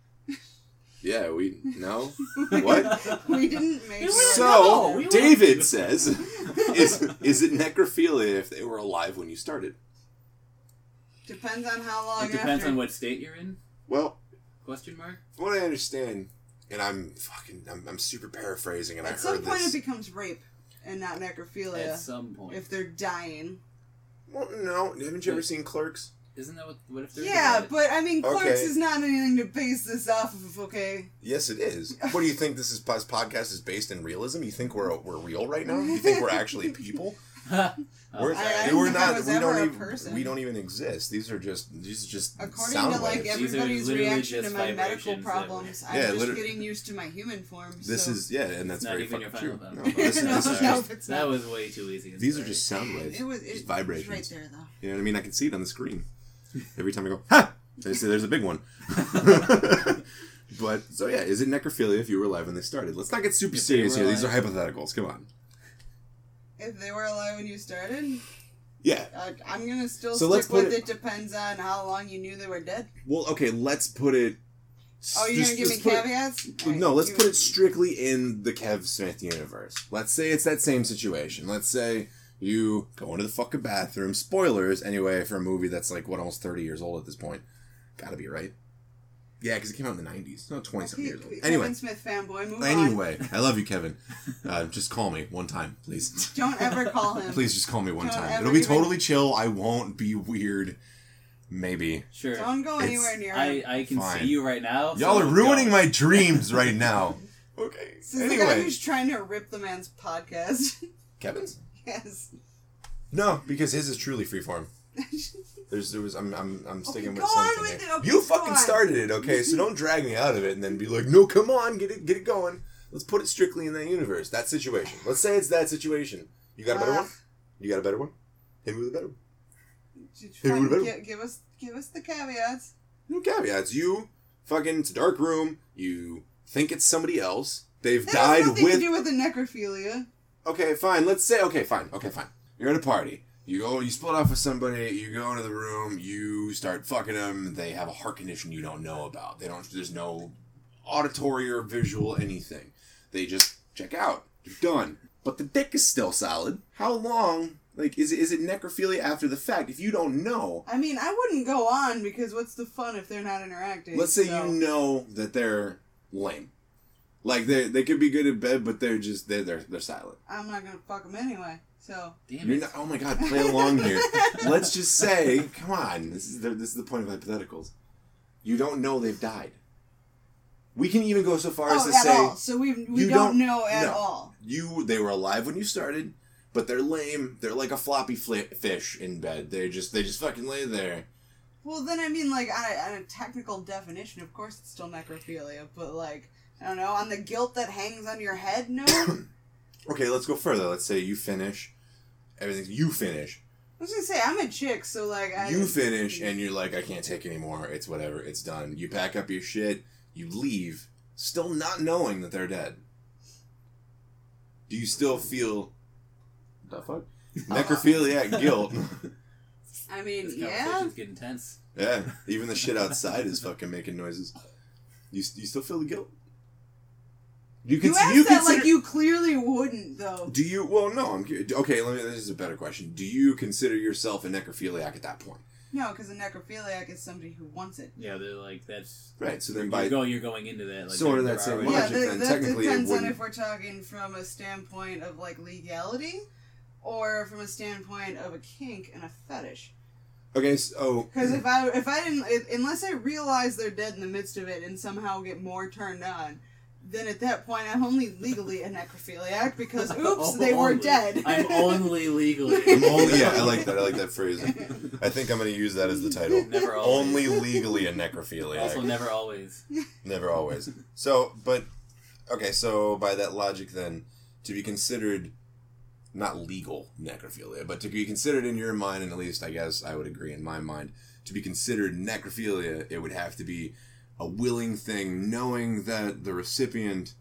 Yeah, we no. What? we didn't make. So- No, we David weren't. says, "Is is it necrophilia if they were alive when you started?" depends on how long. It depends after. on what state you're in. Well, Question mark. from what I understand, and I'm fucking, I'm, I'm super paraphrasing, and I heard this. At some point, it becomes rape, and not necrophilia. At some point. if they're dying. well, no, haven't you ever seen Clerks? Isn't that what? What if they're Yeah, dead? but I mean, Clerks Okay. is not anything to base this off of. Okay. Yes, it is. What do you think? This is this podcast is based in realism? You think we're we're real right now? You think we're actually people? We're. I- I we're didn't I was We don't even. person. We don't even exist. These are just. These are just According sound to like waves. These everybody's reaction to my medical problems, I'm Yeah, just literally- getting used to my human form. This so. is yeah, and that's very even fucking true. No, this, No, this no, just, that was way too easy. these are just sound waves. It was just it, vibrations. It's right there though. You know what I mean? I can see it on the screen. Every time I go, ha! They say there's a big one. but, so yeah, is it necrophilia if you were alive when they started? Let's not get super If serious were here. These are hypotheticals. Come on. If they were alive when you started, Yeah. uh, I'm gonna still So let's stick with put it, Depends on how long you knew they were dead. Well, okay, let's put it. Oh, you're just- gonna give me let's put it- caveats? Alright, no, let's give put me- it strictly in the Kev Smith universe. Let's say it's that same situation. Let's say you go into the fucking bathroom. Spoilers, anyway, for a movie that's like, what, almost 30 years old at this point. Gotta be, right? Yeah, because it came out in the 90s. No, 20 something years old. Kevin Anyway. Smith fanboy. Move on. I love you, Kevin. Uh, just call me one time, please. Don't ever call him. Please just call me one Don't time. It'll be even- totally chill. I won't be weird. Maybe. Sure. Don't go It's- anywhere near I. I can Fine. see you right now. Y'all so are ruining don't. my dreams right now. Okay. This is the guy who's trying to rip the man's podcast. Kevin's? Yes. No, because his is truly freeform. There's, there was, I'm, I'm, I'm sticking Okay, with something. with it, okay, you fucking on. started it, okay? So don't drag me out of it and then be like, no, come on, get it, get it going. Let's put it strictly in that universe, that situation. Let's say it's that situation. You got a better Uh, one? You got a better one? Hit me with a better one. Just Hey, fine, what about- gi- give us give us the caveats. No caveats. You fucking, it's a dark room. You think it's somebody else. They've That died with to do with the necrophilia. Okay, fine. Let's say okay, fine. Okay, fine. You're at a party. You go, you split off with somebody. You go into the room. You start fucking them. They have a heart condition you don't know about. They don't. There's no auditory or visual anything. They just check out. You're done. But the dick is still solid. How long Like, is it, is it necrophilia after the fact? If you don't know, I mean, I wouldn't go on because what's the fun if they're not interacting? let's say so- you know that they're lame. Like they they could be good at bed, but they're just they're they're, they're silent. I'm not gonna fuck them anyway. So Damn You're it. not. Oh my god, play along here. Let's just say, come on. This is the, this is the point of hypotheticals. You don't know they've died. We can even go so far as oh, to at say all. So we we don't, don't- know at no. all. you they were alive when you started, but they're lame. They're like a floppy fli fish in bed. They just they just fucking lay there. Well, then I mean, like on a, on a technical definition, of course it's still necrophilia, but like I don't know, on the guilt that hangs on your head, no. Okay, let's go further. Let's say you finish. Everything you finish. I was gonna say I'm a chick, so like I You finish and you're like, I can't take anymore. It's whatever. It's done. You pack up your shit. You leave, still not knowing that they're dead. Do you still feel the fuck necrophiliac guilt? I mean, This yeah. conversation's getting tense. yeah, even the shit outside is fucking making noises. You you still feel the guilt? You You can asked you that consider, like you clearly wouldn't, though. Do you? Well, no. I'm okay. Let me. This is a better question. Do you consider yourself a necrophiliac at that point? No, because a necrophiliac is somebody who wants it. Yeah, they're like that's Right. So then you're by going you're going into that like Sort of that same already- Yeah, logic, that, then that technically it depends on if we're talking from a standpoint of like legality, or from a standpoint of a kink and a fetish. okay. So oh. Because if I if I didn't if, unless I realize they're dead in the midst of it and somehow get more turned on, then at that point I'm only legally a necrophiliac because oops they were Only. dead. I'm only legally. I'm only, yeah, I like that. I like that phrase. I think I'm going to use that as the title. Never always. Only legally a necrophiliac. Also, never always. Never always. So, but okay. So by that logic, then to be considered not legal necrophilia, but to be considered in your mind, and at least I guess I would agree in my mind, to be considered necrophilia, it would have to be a willing thing, knowing that the recipient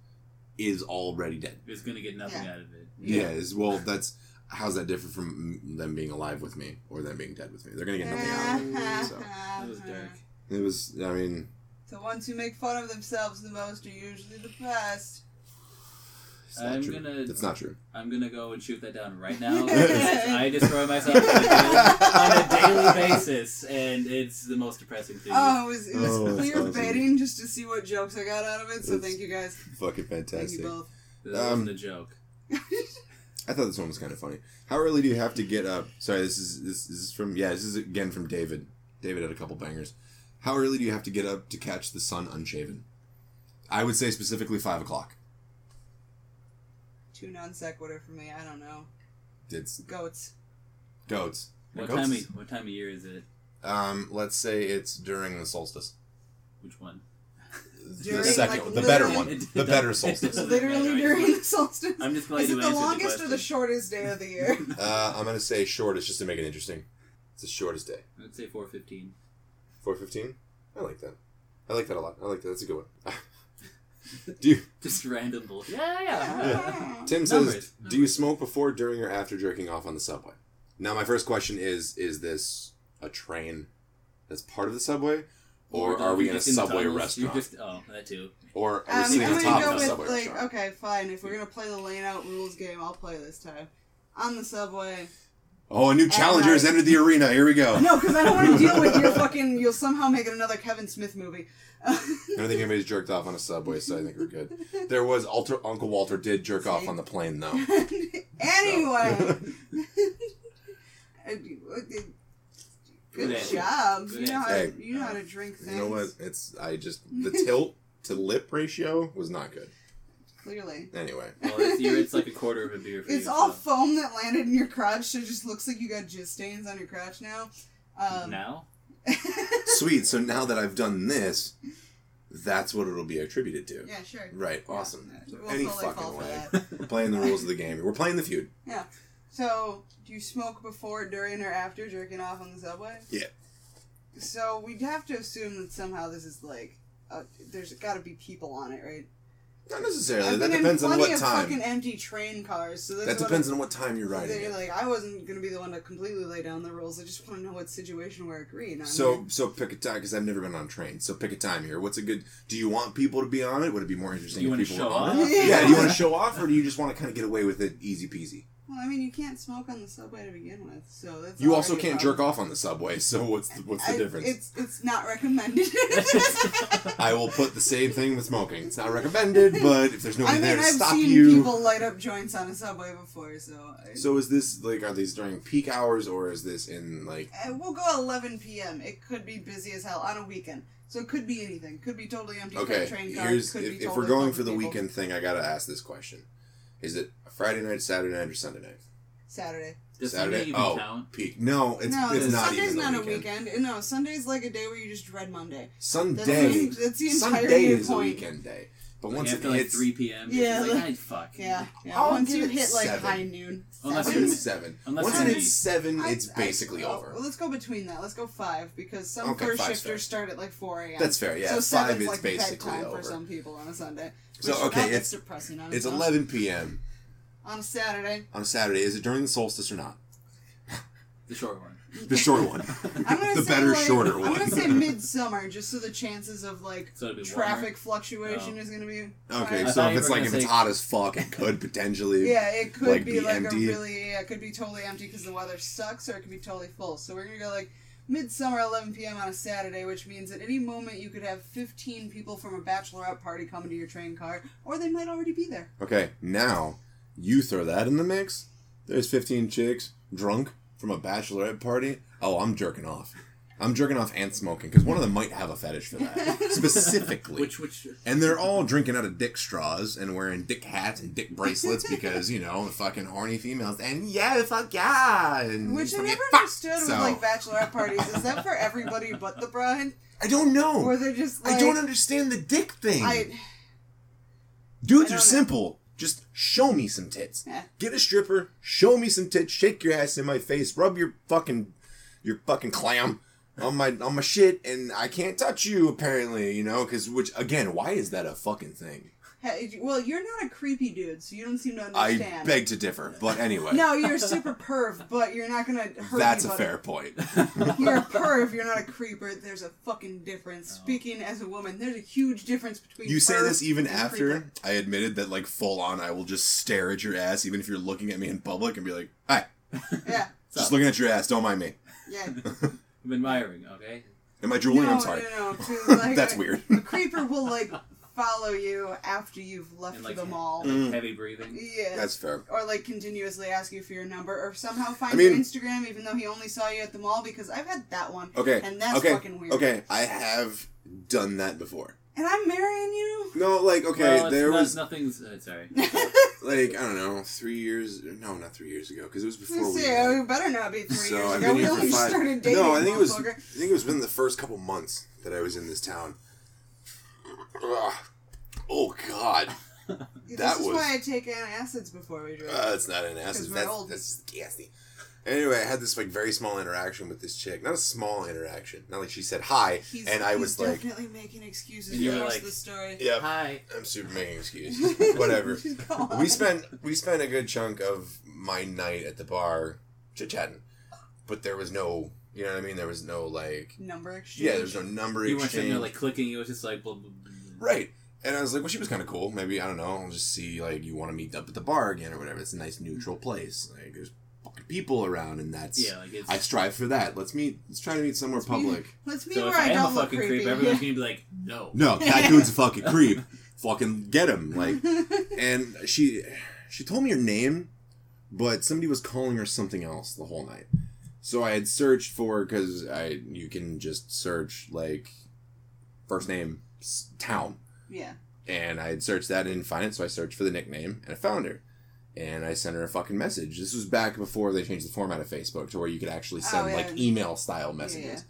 is already dead. Is gonna get nothing Yeah. out of it. Yeah. is well, that's how's that different from them being alive with me or them being dead with me? They're gonna get nothing out of it. So That was dark. it was. I mean, The ones who make fun of themselves the most are usually the best. it's not I'm true. gonna- It's not true. I'm gonna go and shoot that down right now. I destroy myself on a, daily, on a daily basis, and it's the most depressing thing. Oh, it was it was Oh, just to see what jokes I got out of it. So That's thank you guys. Fucking fantastic. Thank fantastic. you both. that um, wasn't a joke. I thought this one was kind of funny. How early do you have to get up? Sorry, this is this, this is from yeah, this is again from David. David had a couple bangers. How early do you have to get up to catch the sun unshaven? I would say specifically five o'clock. Too non sequitur for me. I don't know. It's Goats. goats. What Goats? time? Of, what time of year is it? Um, let's say it's during the solstice. Which one? During, the second, like, the better one, the better solstice. Literally during the solstice. I'm just glad Is you it the longest the or the shortest day of the year? Uh, I'm gonna say shortest just to make it interesting. It's the shortest day. I'd say 4:15. Four fifteen. I like that. I like that a lot. I like that. That's a good one. do you? Just random bullshit. Yeah, yeah. Yeah. Tim says, Numbers. "Do you smoke before, during, or after jerking off on the subway?" Now, my first question is: Is this a train that's part of the subway, or are we in a subway tunnels? restaurant, just oh that too. or are we Um, sitting I'm on top go of a with subway like restaurant? okay, fine. If we're gonna play the lane out rules game, I'll play this time. On the subway. Oh, a new challenger has entered the arena. Here we go. No, because I don't want to deal with your fucking. You'll somehow make it another Kevin Smith movie. I don't think anybody's jerked off on a subway, so I think we're good. There was Alter, Uncle Walter did jerk off on the plane, though. anyway. Good Good job. Good you know how answer. to, you know how to drink things. You know what? It's I just the tilt to lip ratio was not good. Clearly. Anyway, Well, it's, it's like a quarter of a beer for It's you. all so. foam that landed in your crotch, so it just looks like you got jizz stains on your crotch now. Um, now. sweet. So now that I've done this, that's what it'll be attributed to. yeah, sure. Right. Awesome. Yeah, So we'll any totally fucking way. We're playing the rules of the game. We're playing the feud. Yeah. So, do you smoke before, during, or after jerking off on the subway? Yeah. So we'd have to assume that somehow this is like, uh, there's got to be people on it, right? Not necessarily. I've that been depends in on plenty what of time. fucking empty train cars, so that's That depends I'm- on what time you're riding They're like, I wasn't gonna be the one to completely lay down the rules. I just want to know what situation we're agreeing on. So here. so pick a time because I've never been on a train. So pick a time here. What's a good? Do you want people to be on it? Would it be more interesting Do you if wanna people show off? it? Yeah. Do you want to show off, or do you just want to kind of get away with it, easy peasy? Well, I mean, you can't smoke on the subway to begin with, so that's. You also can't jerk off on the subway. So what's the, what's the I- difference? It's it's not recommended. I will put the same thing with smoking. It's not recommended, but if there's nobody I there to I've stop seen you. people light up joints on a subway before, so. I, So is this like are these during peak hours or is this in like Uh, we'll go 11 p.m. It could be busy as hell on a weekend, so it could be anything. Could be totally empty. okay? train. Here's could if, be if we're going for the people. weekend thing, I gotta ask this question: Is it Friday night, Saturday night, or Sunday night? Saturday. Does Saturday? Sunday even oh, count? peak. No, it's no, it's not Sunday's even not a a weekend. weekend. No, Sunday's like a day where you just dread Monday. That's Sunday. the, that's the entirety Sunday of is a weekend day, but Like, once it after like hits 3 p.m. Yeah, it's like, like- "Ah, fuck. Yeah, yeah. I'll Once you hit like seven. high noon. Unless once seven. it seven, Unless once it hits seven, I- it's I- basically oh, over. Well, let's go between that. Let's go five because some Okay, first shifters fair. start at like four a.m. That's fair. Yeah, so five seven's is like basically bedtime over. for some people on a Sunday. So, okay, it's- depressing. On It's its 11 p.m. on a Saturday. on a Saturday. Is it during the solstice or not? The short one. The short one. The better, like- shorter one. I'm gonna say midsummer, just so the chances of like So it'd be traffic fluctuation Oh. is gonna be. Okay, I so if it's like gonna if it's say- hot as fuck, it could potentially. Yeah, it could like, be, be like empty. a really yeah, it could be totally empty because the weather sucks, or it could be totally full. So we're gonna go like midsummer, 11 p.m. on a Saturday, which means at any moment you could have 15 people from a bachelorette party coming to your train car, or they might already be there. Okay, now you throw that in the mix. There's 15 chicks drunk from a bachelorette party. Oh, I'm jerking off. I'm jerking off and smoking because one of them might have a fetish for that specifically. Which, which, and they're all drinking out of dick straws and wearing dick hats and dick bracelets because you know the fucking horny females and yeah, fuck yeah. And Which I never understood with like bachelorette parties. Is that for everybody but the bride, I don't know. or they're just like I don't understand the dick thing. I Dudes I are know. simple. Show me some tits. Yeah. Get a stripper, show me some tits, shake your ass in my face, rub your fucking your fucking clam on my on my shit, and I can't touch you apparently, you know, because which again, why is that a fucking thing? Hey, well, you're not a creepy dude, so you don't seem to understand. I beg to differ, but anyway, No, you're a super perv, but you're not gonna hurt that's a fair point. You're a perv, you're not a creeper. There's a fucking difference. Oh. Speaking as a woman, there's a huge difference between You say this even after creeper. I admitted that, like, full on, I will just stare at your ass, even if you're looking at me in public, and be like, "Hi, Yeah, just looking at your ass. Don't mind me. yeah. I'm admiring, okay? Am I drooling? I'm sorry. no, no. 'cause, like, That's a- weird. A creeper will like follow you after you've left And like, the mall. Mm. heavy breathing. Yeah. That's fair. or like continuously ask you for your number, or somehow find I mean- your Instagram even though he only saw you at the mall. Because I've had that one. Okay. And that's okay. fucking weird. Okay. I have done that before. And I'm marrying you. No, like okay, well, there not- was nothing's. Uh, sorry. like I don't know, three years. No, not three years ago, because it was before we. See, met. it better not be three So years I've ago. been We here for only five. started dating. No, I think it was. I think it was within the first couple months that I was in this town. Ugh. Oh God, This that is was- why I take acids before we drink. uh, that's not an acid. 'Cause we're That's old. that's gassy. Anyway, I had this like very small interaction with this chick. Not a small interaction. Not like she said hi, he's, and I he's was like, definitely making excuses And for you the rest like- of the story. "Yep, Hi. I'm super making excuses. Whatever." Just go on. we spent we spent a good chunk of my night at the bar chit chatting, but there was no, you know what I mean. There was no like, number exchange. yeah, there was no number You weren't sitting exchange. there like clicking. It was just like. Blah, blah, blah, blah. Right. And I was like, well, she was kind of cool. Maybe I don't know. I'll just see like you want to meet up at the bar again or whatever. It's a nice neutral place. Like there's fucking people around, and that's Yeah, like it's. I strive for that. Let's meet. Let's try to meet somewhere Let's meet- public. Let's meet so if where I I, am don't a look fucking creepy. creep, everyone's gonna be like, no. No, that dude's a fucking creep. Fucking get him. Like, and she she told me her name, but somebody was calling her something else the whole night. So I had searched for because I you can just search like first name s- town, yeah. and I had searched that and didn't find it. So I searched for the nickname and I found her. And I sent her a fucking message. This was back before they changed the format of Facebook to where you could actually send Oh, yeah. like email style messages.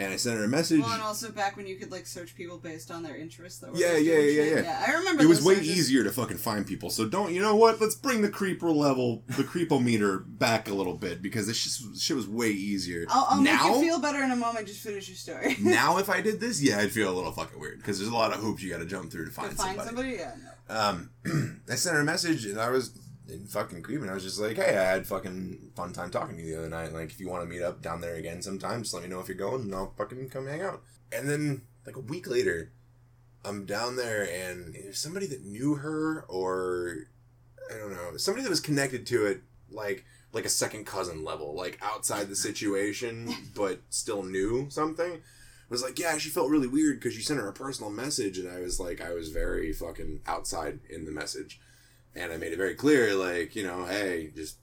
And I sent her a message. Well, and also back when you could like search people based on their interests. That were Yeah, listed yeah, yeah, yeah. I remember. It was way easier to fucking find people. So don't, you know what? Let's bring the creeper level, the creepometer back a little bit because this shit, shit was way easier. I'll, I'll now, make you feel better in a moment. Just finish your story. now if I did this, yeah, I'd feel a little fucking weird because there's a lot of hoops you got to jump through to to find, find somebody. somebody, yeah. No. Um, I sent her a message and I was in fucking creeping. I was just like, hey, I had fucking fun time talking to you the other night. Like, if you want to meet up down there again sometime, just let me know if you're going and I'll fucking come hang out. And then, like, a week later, I'm down there and there's somebody that knew her or, I don't know, somebody that was connected to it like like a second cousin level, like outside the situation, but still knew something. Was like, yeah, she felt really weird because she sent her a personal message, and I was like, I was very fucking outside in the message, and I made it very clear, like, you know, hey, just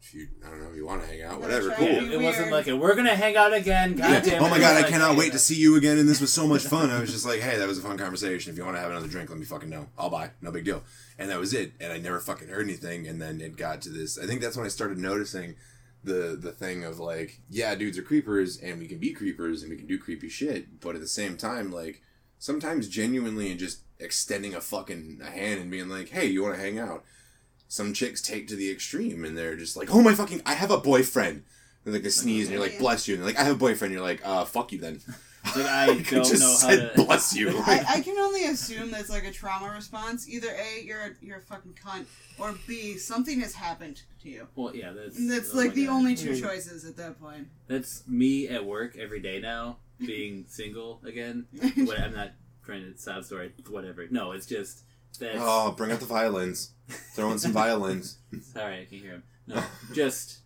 if you, I don't know, if you want to hang out, whatever, cool. to It, be it wasn't like a, we're gonna hang out again. God Yeah. damn it. Oh my god, I like, cannot hey, wait to see you again, and this was so much fun. I was just like, hey, that was a fun conversation. If you want to have another drink, let me fucking know. I'll buy. No big deal. And that was it. And I never fucking heard anything. And then it got to this. I think that's when I started noticing the the thing of like, yeah, dudes are creepers, and we can be creepers, and we can do creepy shit. But at the same time, like, sometimes genuinely and just extending a fucking a hand and being like, hey, you want to hang out? Some chicks take to the extreme, and they're just like, oh my fucking, I have a boyfriend. And like they sneeze, and you're like, bless you. And they're like, I have a boyfriend. You're like, uh, fuck you then. It's like, I You don't just know how to- bless you. I, I can only assume that's like a trauma response. Either A, you're a, you're a fucking cunt, or B, something has happened to you. Well, yeah, that's That's oh like the God. only two choices at that point. That's me at work every day now, being single again. What, I'm not trying to sound story, whatever. No, it's just that's Oh, bring out the violins. Throw in some violins. sorry, I can hear him. No, just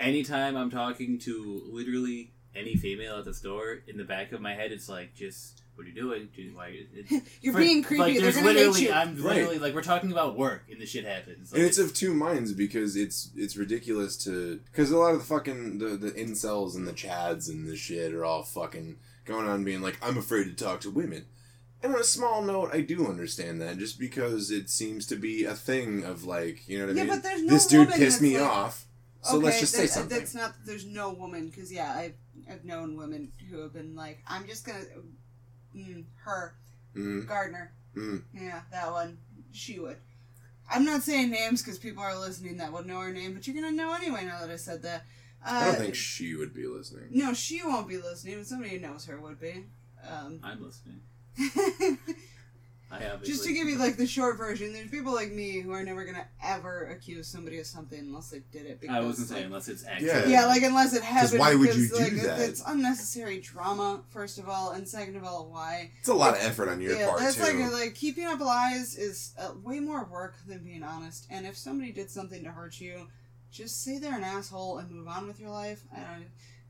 anytime I'm talking to literally any female at the store, in the back of my head, it's like, just what are you doing? Just, why? It, You're for- being creepy. Like, They're there's hate literally, you. I'm Right. literally like, we're talking about work, and the shit happens. Like, And it's of two minds because it's it's ridiculous to because a lot of the fucking the the incels and the chads and the shit are all fucking going on being like I'm afraid to talk to women. And on a small note, I do understand that just because it seems to be a thing of like you know what I Yeah, mean. but there's no this dude woman pissed me like- off, so let's just say that- something. That's not. There's no woman because yeah, I've I've known women who have been like, I'm just gonna, mm, her Mm, Gardner. mm. Yeah, that one. She would. I'm not saying names because people are listening that would know her name, but you're gonna know anyway now that I said that. Uh, I don't think she would be listening. No, she won't be listening, but somebody who knows her would be. Um, I'm listening. I have just to give you like the short version, there's people like me who are never gonna ever accuse somebody of something unless they did it. Because, I wasn't like, saying unless it's actually. Yeah. Yeah, like unless it happened. why would because, you do like, that? It's unnecessary drama, first of all, and second of all, why? It's a lot of effort on your yeah, part that's too. like like keeping up lies is uh, way more work than being honest. And if somebody did something to hurt you, just say they're an asshole and move on with your life. I don't.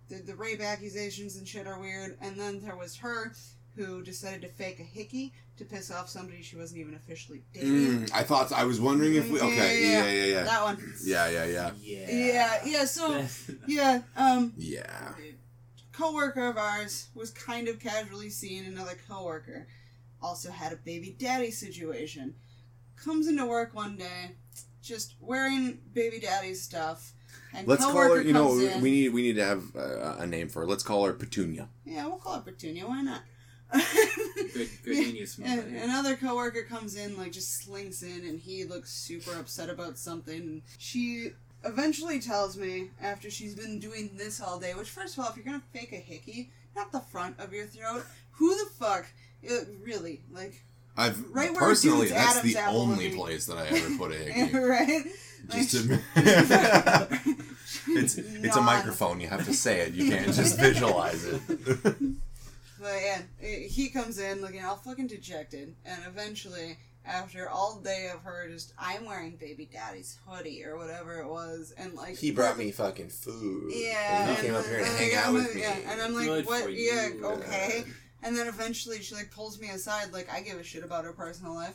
The, the rape accusations and shit are weird. And then there was her who decided to fake a hickey to piss off somebody she wasn't even officially dating. Mm, I thought I was wondering if we. Okay, Yeah, yeah, yeah, yeah, That one. yeah, yeah, yeah, Yeah. Yeah, yeah. So yeah, um, yeah. coworker of ours was kind of casually seeing another coworker. Also had a baby daddy situation. Comes into work one day, just wearing baby daddy stuff. And Let's call her. You know, in. we need we need to have uh, a name for her. Let's call her Petunia. Yeah, we'll call her Petunia. Why not? Good, good genius, And somebody. another coworker comes in, like just slinks in, and he looks super upset about something. She eventually tells me after she's been doing this all day. Which, first of all, if you're gonna fake a hickey, not the front of your throat. Who the fuck? uh, really? Like, I've Right personally dude's that's Adam's the only be. place that I ever put a hickey. right? Just Like, to, it's it's a microphone. You have to say it. You can't just visualize it. But yeah, he comes in looking all fucking dejected, and eventually, after all day of her just, I'm wearing baby daddy's hoodie or whatever it was, and like he brought me fucking food. Yeah, and he came up here to then- hang yeah, out I'm with like- me. yeah, and I'm like, Good what? for Yeah, you. okay. And then eventually, she like pulls me aside, like I give a shit about her personal life.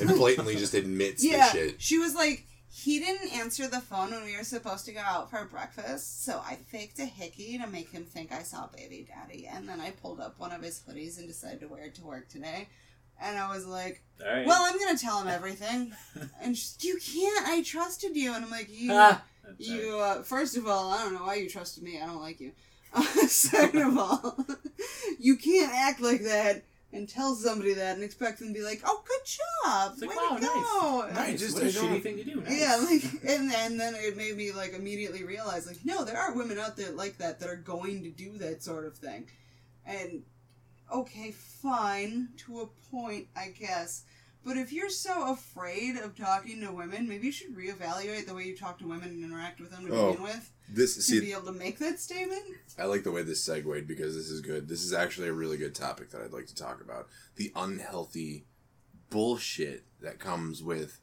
and blatantly just admits yeah, the shit. she was like, he didn't answer the phone when we were supposed to go out for breakfast, so I faked a hickey to make him think I saw baby daddy, and then I pulled up one of his hoodies and decided to wear it to work today. And I was like, right. "Well, I'm gonna tell him everything." And she's, "You can't. I trusted you." And I'm like, "You, Ah, you. Uh, first of all, I don't know why you trusted me. I don't like you. Uh, second of all, you can't act like that and tell somebody that and expect them to be like, "Oh, good job, It's like, way wow, to go." nice. I Nice. just- what a I don't- shitty thing to do. Nice. Yeah, like, and and then it made me like immediately realize, like, no, there are women out there like that that are going to do that sort of thing, and okay, fine to a point, I guess. But if you're so afraid of talking to women, maybe you should reevaluate the way you talk to women and interact with them to Oh, begin with This to see, be able to make that statement. I like the way this segued because this is good. This is actually a really good topic that I'd like to talk about. The unhealthy bullshit that comes with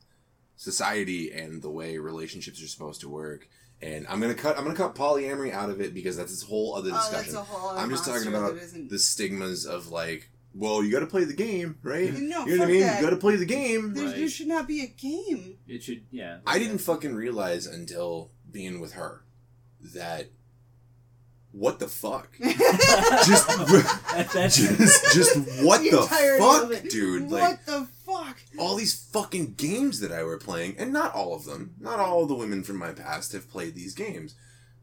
society and the way relationships are supposed to work. And I'm gonna cut I'm gonna cut polyamory out of it because that's this whole other Oh, that's discussion. a whole other I'm just talking about the stigmas of like, well, you got to play the game, right? No, you know what I mean? that. You got to play the game. There Right. should not be a game. It should, yeah. I didn't fucking realize until being with her that what the fuck? just, just, just what The the, fuck, it. dude? what Like the fuck? all these fucking games that I were playing, and not all of them. Not all of the women from my past have played these games.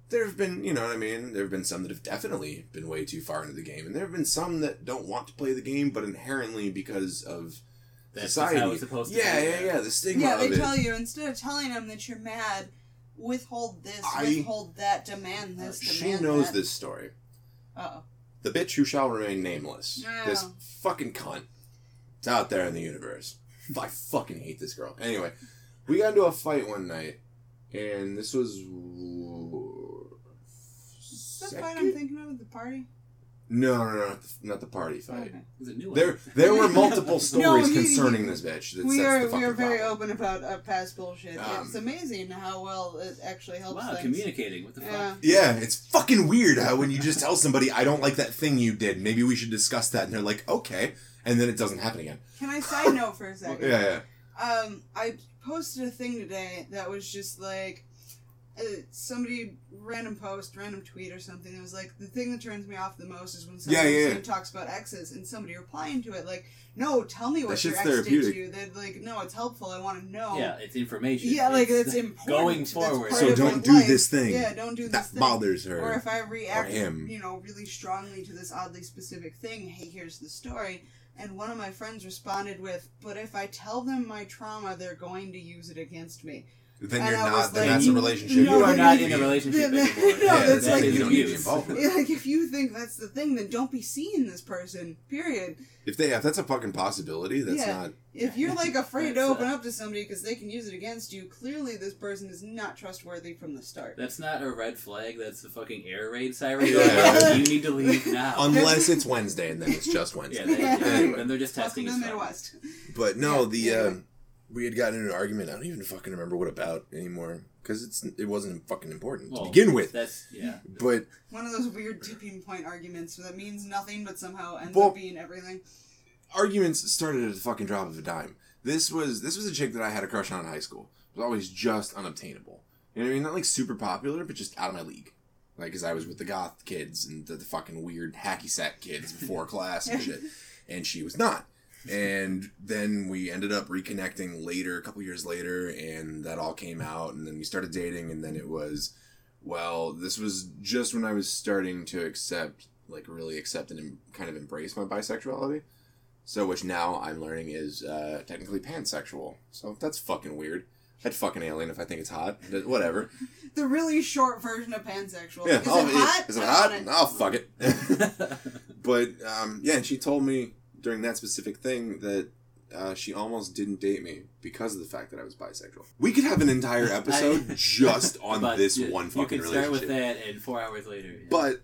There have been, you know what I mean. There have been some that have definitely been way too far into the game, and there have been some that don't want to play the game, but inherently because of That's just society. how it's supposed to yeah, be. yeah, yeah. The stigma Yeah, they of it. tell you instead of telling them that you're mad, withhold this, I- withhold that, demand uh, this, demand she demand knows that. this story. Uh-oh. The bitch who shall remain nameless. No. This fucking cunt. It's out there in the universe. I fucking hate this girl. Anyway, we got into a fight one night, and this was. Is that fight I'm thinking of at the party? No, no, no, not the, not the party fight. Okay. It's a new one. There, there were multiple stories No, you- concerning you- this bitch. That we sets are the we are very problem. open about uh, past bullshit. Um, it's amazing how well it actually helps Wow, things. communicating. What the Yeah. fuck? Yeah, it's fucking weird how when you just tell somebody, I don't like that thing you did, maybe we should discuss that, and they're like, okay, and then it doesn't happen again. Can I side note for a Yeah, second? yeah. Um, I posted a thing today that was just like uh, somebody random post, random tweet or something. It was like the thing that turns me off the most is when somebody Yeah, yeah, yeah. talks about exes and somebody replying to it like, "No, tell me That what your shit's ex therapeutic. did to you." They're like, "No, it's helpful. I want to know." Yeah, it's information. Yeah, like it's important. Going forward. So don't do life. this thing. Yeah, don't do this That thing. bothers her. Or if I react, him. you know, really strongly to this oddly specific thing, hey, here's the story. And one of my friends responded with, "But if I tell them my trauma, they're going to use it against me." Then And you're I not. was then like, that's a relationship. no, You are not in a relationship No, anymore. no, yeah, that's then like- you don't need to be involved. Like if you think that's the thing, then don't be seeing this person. Period. If they, if that's a fucking possibility, that's Yeah. not. If you're like afraid to That's, open up to somebody because they can use it against you, clearly this person is not trustworthy from the start. That's not a red flag. That's a fucking air raid siren. Yeah. you need to leave now. Unless it's Wednesday, and then it's just yeah, Wednesday. they, yeah. Anyway. then they're just Welcome testing to his the phone. Midwest. But no, Yeah, the yeah. Um, we had gotten into an argument. I don't even fucking remember what about anymore because it's it wasn't fucking important Well, to begin with. That's yeah. But One of those weird tipping point arguments that means nothing but somehow ends Well- up being everything. arguments started at the fucking drop of a dime. This was this was a chick that I had a crush on in high school. It was always just unobtainable. You know what I mean? Not like super popular, but just out of my league. Like, because I was with the goth kids and the, the fucking weird hacky sack kids before class and shit, and she was not. And then we ended up reconnecting later, a couple years later, and that all came out, and then we started dating, and then it was, well, this was just when I was starting to accept, like, really accept and em- kind of embrace my bisexuality. So, which now I'm learning is uh, technically pansexual. So that's fucking weird. I'd fucking alien if I think it's hot. Whatever. The really short version of pansexual. Yeah. Is oh, it hot? Is it hot? Oh, fuck it. but um, yeah, and she told me during that specific thing that uh, she almost didn't date me because of the fact that I was bisexual. We could have an entire episode just on this you- one You fucking can start with that, and four hours later. yeah. But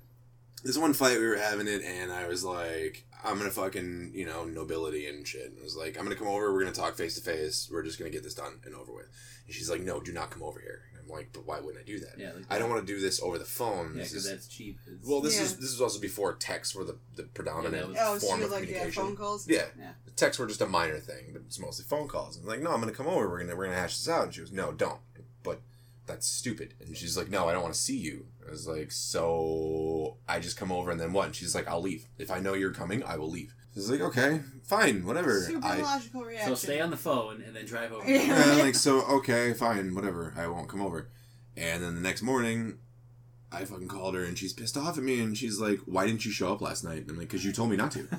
this one fight we were having it, and I was like, I'm gonna fucking you know nobility and shit. And I was like, I'm gonna come over. We're gonna talk face to face. We're just gonna get this done and over with. And she's like, No, do not come over here. And I'm like, But why wouldn't I do that? yeah, like I don't want to do this over the phone. Yeah, because that's cheap. It's- well, this Yeah. is this is also before texts were the, the predominant Yeah, that was- Oh, so form you of like yeah, communication. phone calls? Yeah. Yeah. The texts were just a minor thing, but it's mostly phone calls. I'm like, no, I'm gonna come over. We're gonna we're gonna hash this out. And she goes, no, don't. But that's stupid. And she's like, no, I don't want to see you. I was like, so I just come over and then what? And she's like, I'll leave. If I know you're coming, I will leave. She's like, okay, fine, whatever. Super I logical reaction. So stay on the phone and then drive over. Yeah. and I'm like, so okay, fine, whatever. I won't come over. And then the next morning, I fucking called her and she's pissed off at me and she's like, why didn't you show up last night? I'm like, because you told me not to.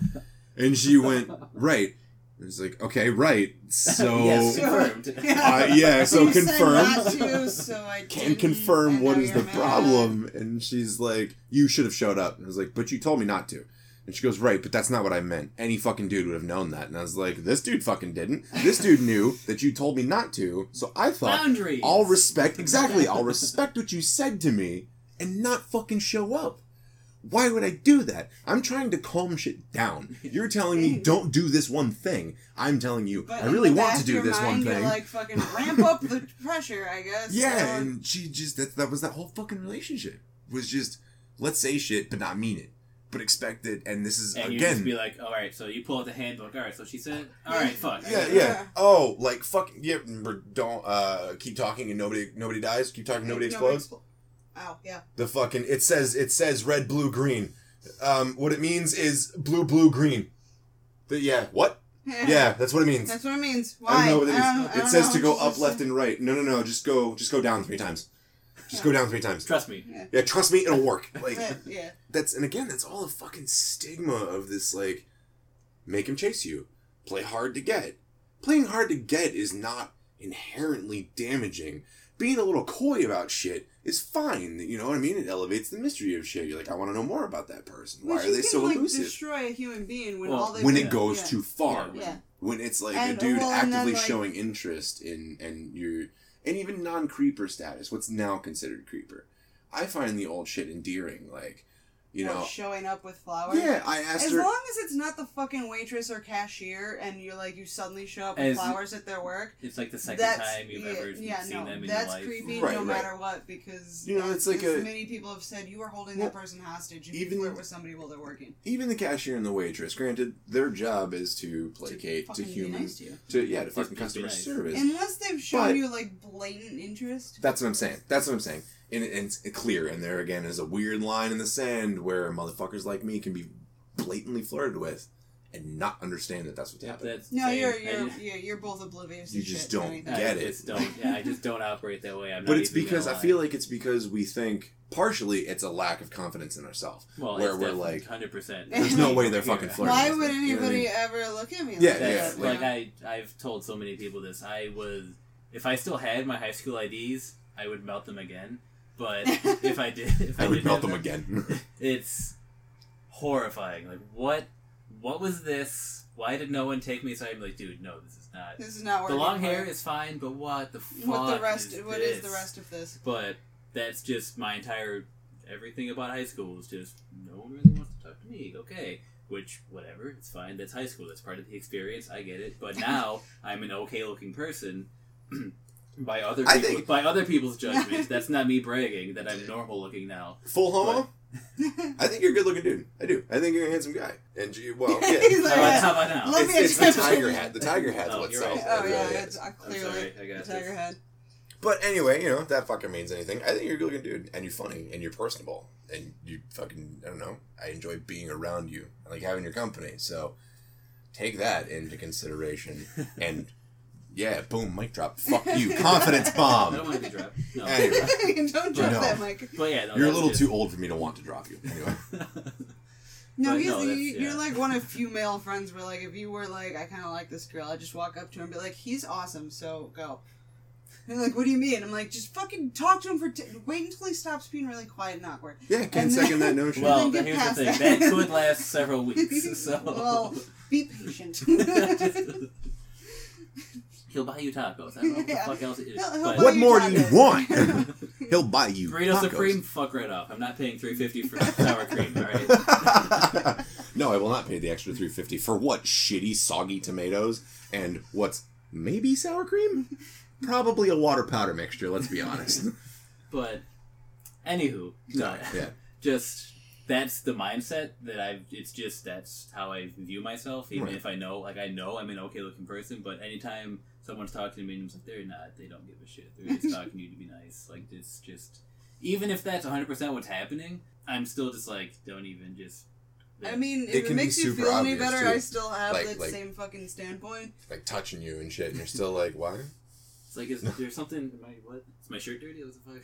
And she went, right. And it's like, okay, right. So yes, confirmed. uh, yeah, so You said confirm. not to, so I Can didn't, confirm and what now is you're the mad. problem. And she's like, you should have showed up. And I was like, but you told me not to. And she goes, right, but that's not what I meant. Any fucking dude would have known that. And I was like, this dude fucking didn't. This dude knew that you told me not to. So I thought, Boundaries. I'll respect exactly. I'll respect what you said to me and not fucking show up. Why would I do that? I'm trying to calm shit down. You're telling me don't do this one thing. I'm telling you But I really want to do this one mind, you're thing. like fucking ramp up the pressure, I guess. yeah, So- and she just that that was that whole fucking relationship was just let's say shit but not mean it, but expect it. And this is And you again just be like, all right, so you pull out the handbook. All right, so she said, all right, fuck. Yeah, Yeah. yeah. Oh, like fuck. Yeah, remember, don't uh keep talking and nobody nobody dies. Keep talking, nobody explodes. expl- Ow, yeah. The fucking it says it says red, blue, green. Um, what it means is blue, blue, green. The, yeah, what? Yeah, that's what it means. That's what it means. Why? I don't know what it means. It says know. to go It's up, just- left, and right. No, no, no. Just go, just go down three times. Just go down three times. Trust me. Yeah, trust me, it'll work. Like Yeah. that's and again, that's all the fucking stigma of this. Like, make him chase you, play hard to get. Playing hard to get is not inherently damaging. Being a little coy about shit is fine. You know what I mean? It elevates the mystery of shit. You're like, I want to know more about that person. Why Which are they can, so like, elusive? destroy a human being when Well, all they when it goes yeah. too far. Yeah. Yeah. When it's like And- a dude well, and then, actively like- showing interest in and you're and even non creeper status, what's now considered creeper. I find the old shit endearing. Like, you Or know, showing up with flowers. yeah. I asked As her. long as it's not the fucking waitress or cashier, and you're like you suddenly show up with flowers at their work. It's like the second That's time you've yeah, ever yeah, seen no, them in that's your life. creepy Right, no right. matter what because You know, it's like as a- many people have said you are holding Well, that person hostage if even- you flirt with somebody while they're working. even the cashier and the waitress, granted, their job is to To placate to, fucking be humans, nice to to yeah, to Just fucking customer nice. service. Unless they've shown But- you like blatant interest. That's what I'm saying. That's what I'm saying. And, and it's clear. And there again is a weird line in the sand where motherfuckers like me can be blatantly flirted with and not understand that that's what's Yeah, happening. that's No, same. you're you're yeah, you're both oblivious. You just shit don't anything. I get it. just don't. Yeah, I just don't operate that way. I'm But not it's because I feel like it's because we think partially it's a lack of confidence in ourselves. well, where we're like, hundred percent. There's no way they're fucking flirting. Why would it, you know I anybody mean? ever look at me? Like yeah, that? That's you like know? I I've told so many people this. I was if I still had my high school IDs, I would melt them again. But if I did, if I, I would didn't melt have them again. it's horrifying. Like what? What was this? Why did no one take me? So I'm like, dude, no, this is not. This is not The long hair is fine, but what the fuck? What the rest? Is what is the rest of this? But that's just my entire everything about high school is just no one really wants to talk to me. Okay, which whatever, it's fine. That's high school. That's part of the experience. I get it. But now I'm an okay looking person. by other I people, think- by other people's judgment, that's not me bragging that I'm normal looking now. Full homo? I think you're a good looking dude. I do. I think you're a handsome guy. And you, well, yeah. He's How like, about, how about now? Let it's, me it's the tiger you. hat. The tiger hat's Oh, what sells. right. It Oh really yeah, is. it's uh, I'm clearly sorry, I the tiger this. head. But anyway, you know, if that fucking means anything, I think you're a good looking dude, and you're funny, and you're personable, and you fucking, I don't know, I enjoy being around you, I like having your company, so take that into consideration, and yeah, boom, mic drop, fuck you, confidence bomb. I don't bomb. want to be dropped. No. Anyway. Don't drop No. that mic. But yeah, no, You're a that's little just- too old for me to want to drop you. Anyway, No, But he's no, that's- you- you're like one of few male friends where like if you were like I kind of like this girl, I just walk up to him and be like, he's awesome, so go. And they're like, what do you mean? I'm like, just fucking talk to him for. T- wait until he stops being really quiet and awkward. yeah, can And second that notion. Well, then then get here's the past thing. that. That could last several weeks. So well, be patient. He'll buy you tacos. I don't know what the Yeah. fuck else. It is. He'll- he'll but buy what you more do you tacos. want? He'll buy you burrito tacos. supreme, fuck right off. I'm not paying three fifty for sour cream. All right. no, I will not pay the extra three fifty for what shitty soggy tomatoes and what's maybe sour cream, probably a water powder mixture. Let's be honest. But anywho, no, yeah, just that's the mindset that I've. It's just that's how I view myself. Even Right. if I know, like I know, I'm an okay looking person. But anytime someone's talking to me and it's like they're not, they don't give a shit. They're just talking to you to be nice. Like it's just, even if that's 100 percent what's happening, I'm still just like, don't even just. I mean, It if it, can be makes you feel any better, too. I still have Like- that like- same fucking standpoint. like touching you and shit, and you're still like, why? It's like, is there something? Am I what? Is my shirt dirty? What the fuck?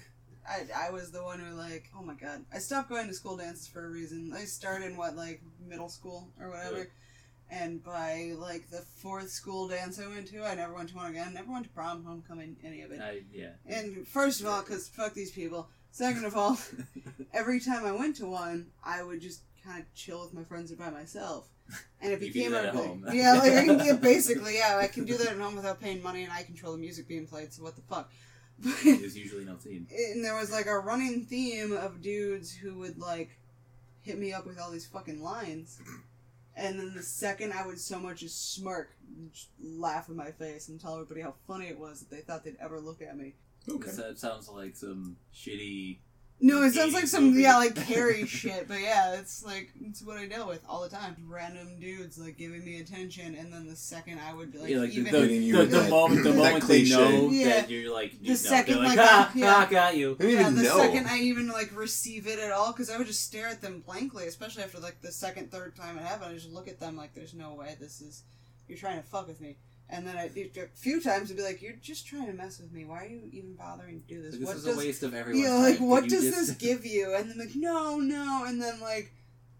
I, I was the one who like oh my god I stopped going to school dances for a reason I started in what like middle school or whatever Right. And by like the fourth school dance I went to I never went to one again never went to prom homecoming any of it I yeah. and first of all because fuck these people second of all every time I went to one I would just kind of chill with my friends or by myself and it You can do became a home. yeah like I can get basically yeah I can do that at home without paying money and I control the music being played so what the fuck There's usually no theme. and there was like a running theme of dudes who would like hit me up with all these fucking lines. And then the second I would so much as smirk, and laugh in my face and tell everybody how funny it was that they thought they'd ever look at me. Okay. That sounds like some shitty. No, it sounds like some movie. yeah, like Carrie shit. But yeah, it's like it's what I deal with all the time. Random dudes like giving me attention, and then the second I would be like, Yeah, like the, even the, Hitting you the, with the that- moment, the moment they know Yeah. that you're like, you know, second, like, like, ah, I- yeah. ah, got you. Yeah, even the know. second I even like receive it at all, because I would just stare at them blankly, especially after like the second, third time it happened. I just look at them like, "There's no way this is you're trying to fuck with me." And then I'd a few times, I'd be like, "You're just trying to mess with me. Why are you even bothering to do this? Like, this what is does a waste of everyone's yeah, time. like what does just- this give you?" And then like, "No, no," and then like.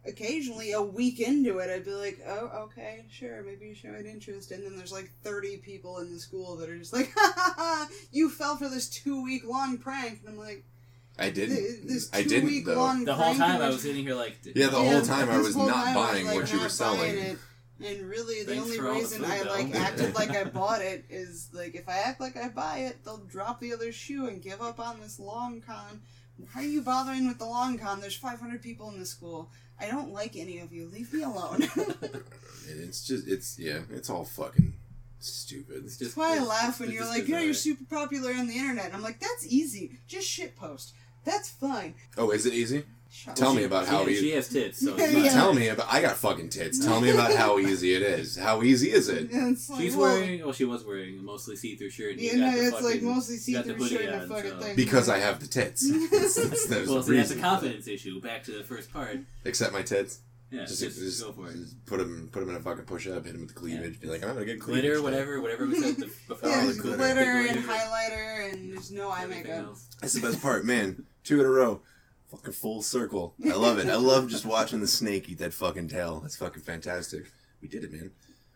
Occasionally, a week into it, I'd be like, "Oh, okay, sure, maybe you showed interest." And then there's like 30 people in the school that are just like, "Ha ha ha! You fell for this two week long prank," and I'm like, I didn't. Th- this I didn't two-week though. long The whole time in I was sitting here like, Yeah, the Yeah, whole time I was not time I was, buying like, what you were not selling. it. And really, the Thanks only for all the reason I though. like acted like I bought it is like if I act like I buy it, they'll drop the other shoe and give up on this long con. Why are you bothering with the long con? There's 500 people in the school. I don't like any of you. Leave me alone. It's just, it's yeah, it's all fucking stupid. It's That's why I laugh when you're like, yeah, you're super popular on the internet. And I'm like, that's easy. Just shit post. That's fine. Oh, is it easy? Shut Tell me about she, how she, he- she has tits, so Yeah, it's yeah. Tell me about. I got fucking tits. Tell me about how easy it is. How easy is it? Like, She's well, wearing, well, she was wearing a mostly see-through shirt. and you Yeah, got no, the it's like mostly see-through hoodie shirt and a on, fucking so- thing. Because I have the tits. That's, that's, that's Well, the see, that's a reason. confidence issue. Back to the first part. Except my tits. Yeah, Just, just, just, go for it. just put him, put him in a fucking push-up. Hit him with the cleavage. Be like, I'm gonna get cleavage. Glitter, today." whatever, whatever we said the, before. Yeah, the there's glitter. glitter, and highlighter and there's no eye makeup. That's the best part, man. Two in a row. Fucking full circle. I love it. I love just watching the snake eat that fucking tail. That's fucking fantastic. We did it, man.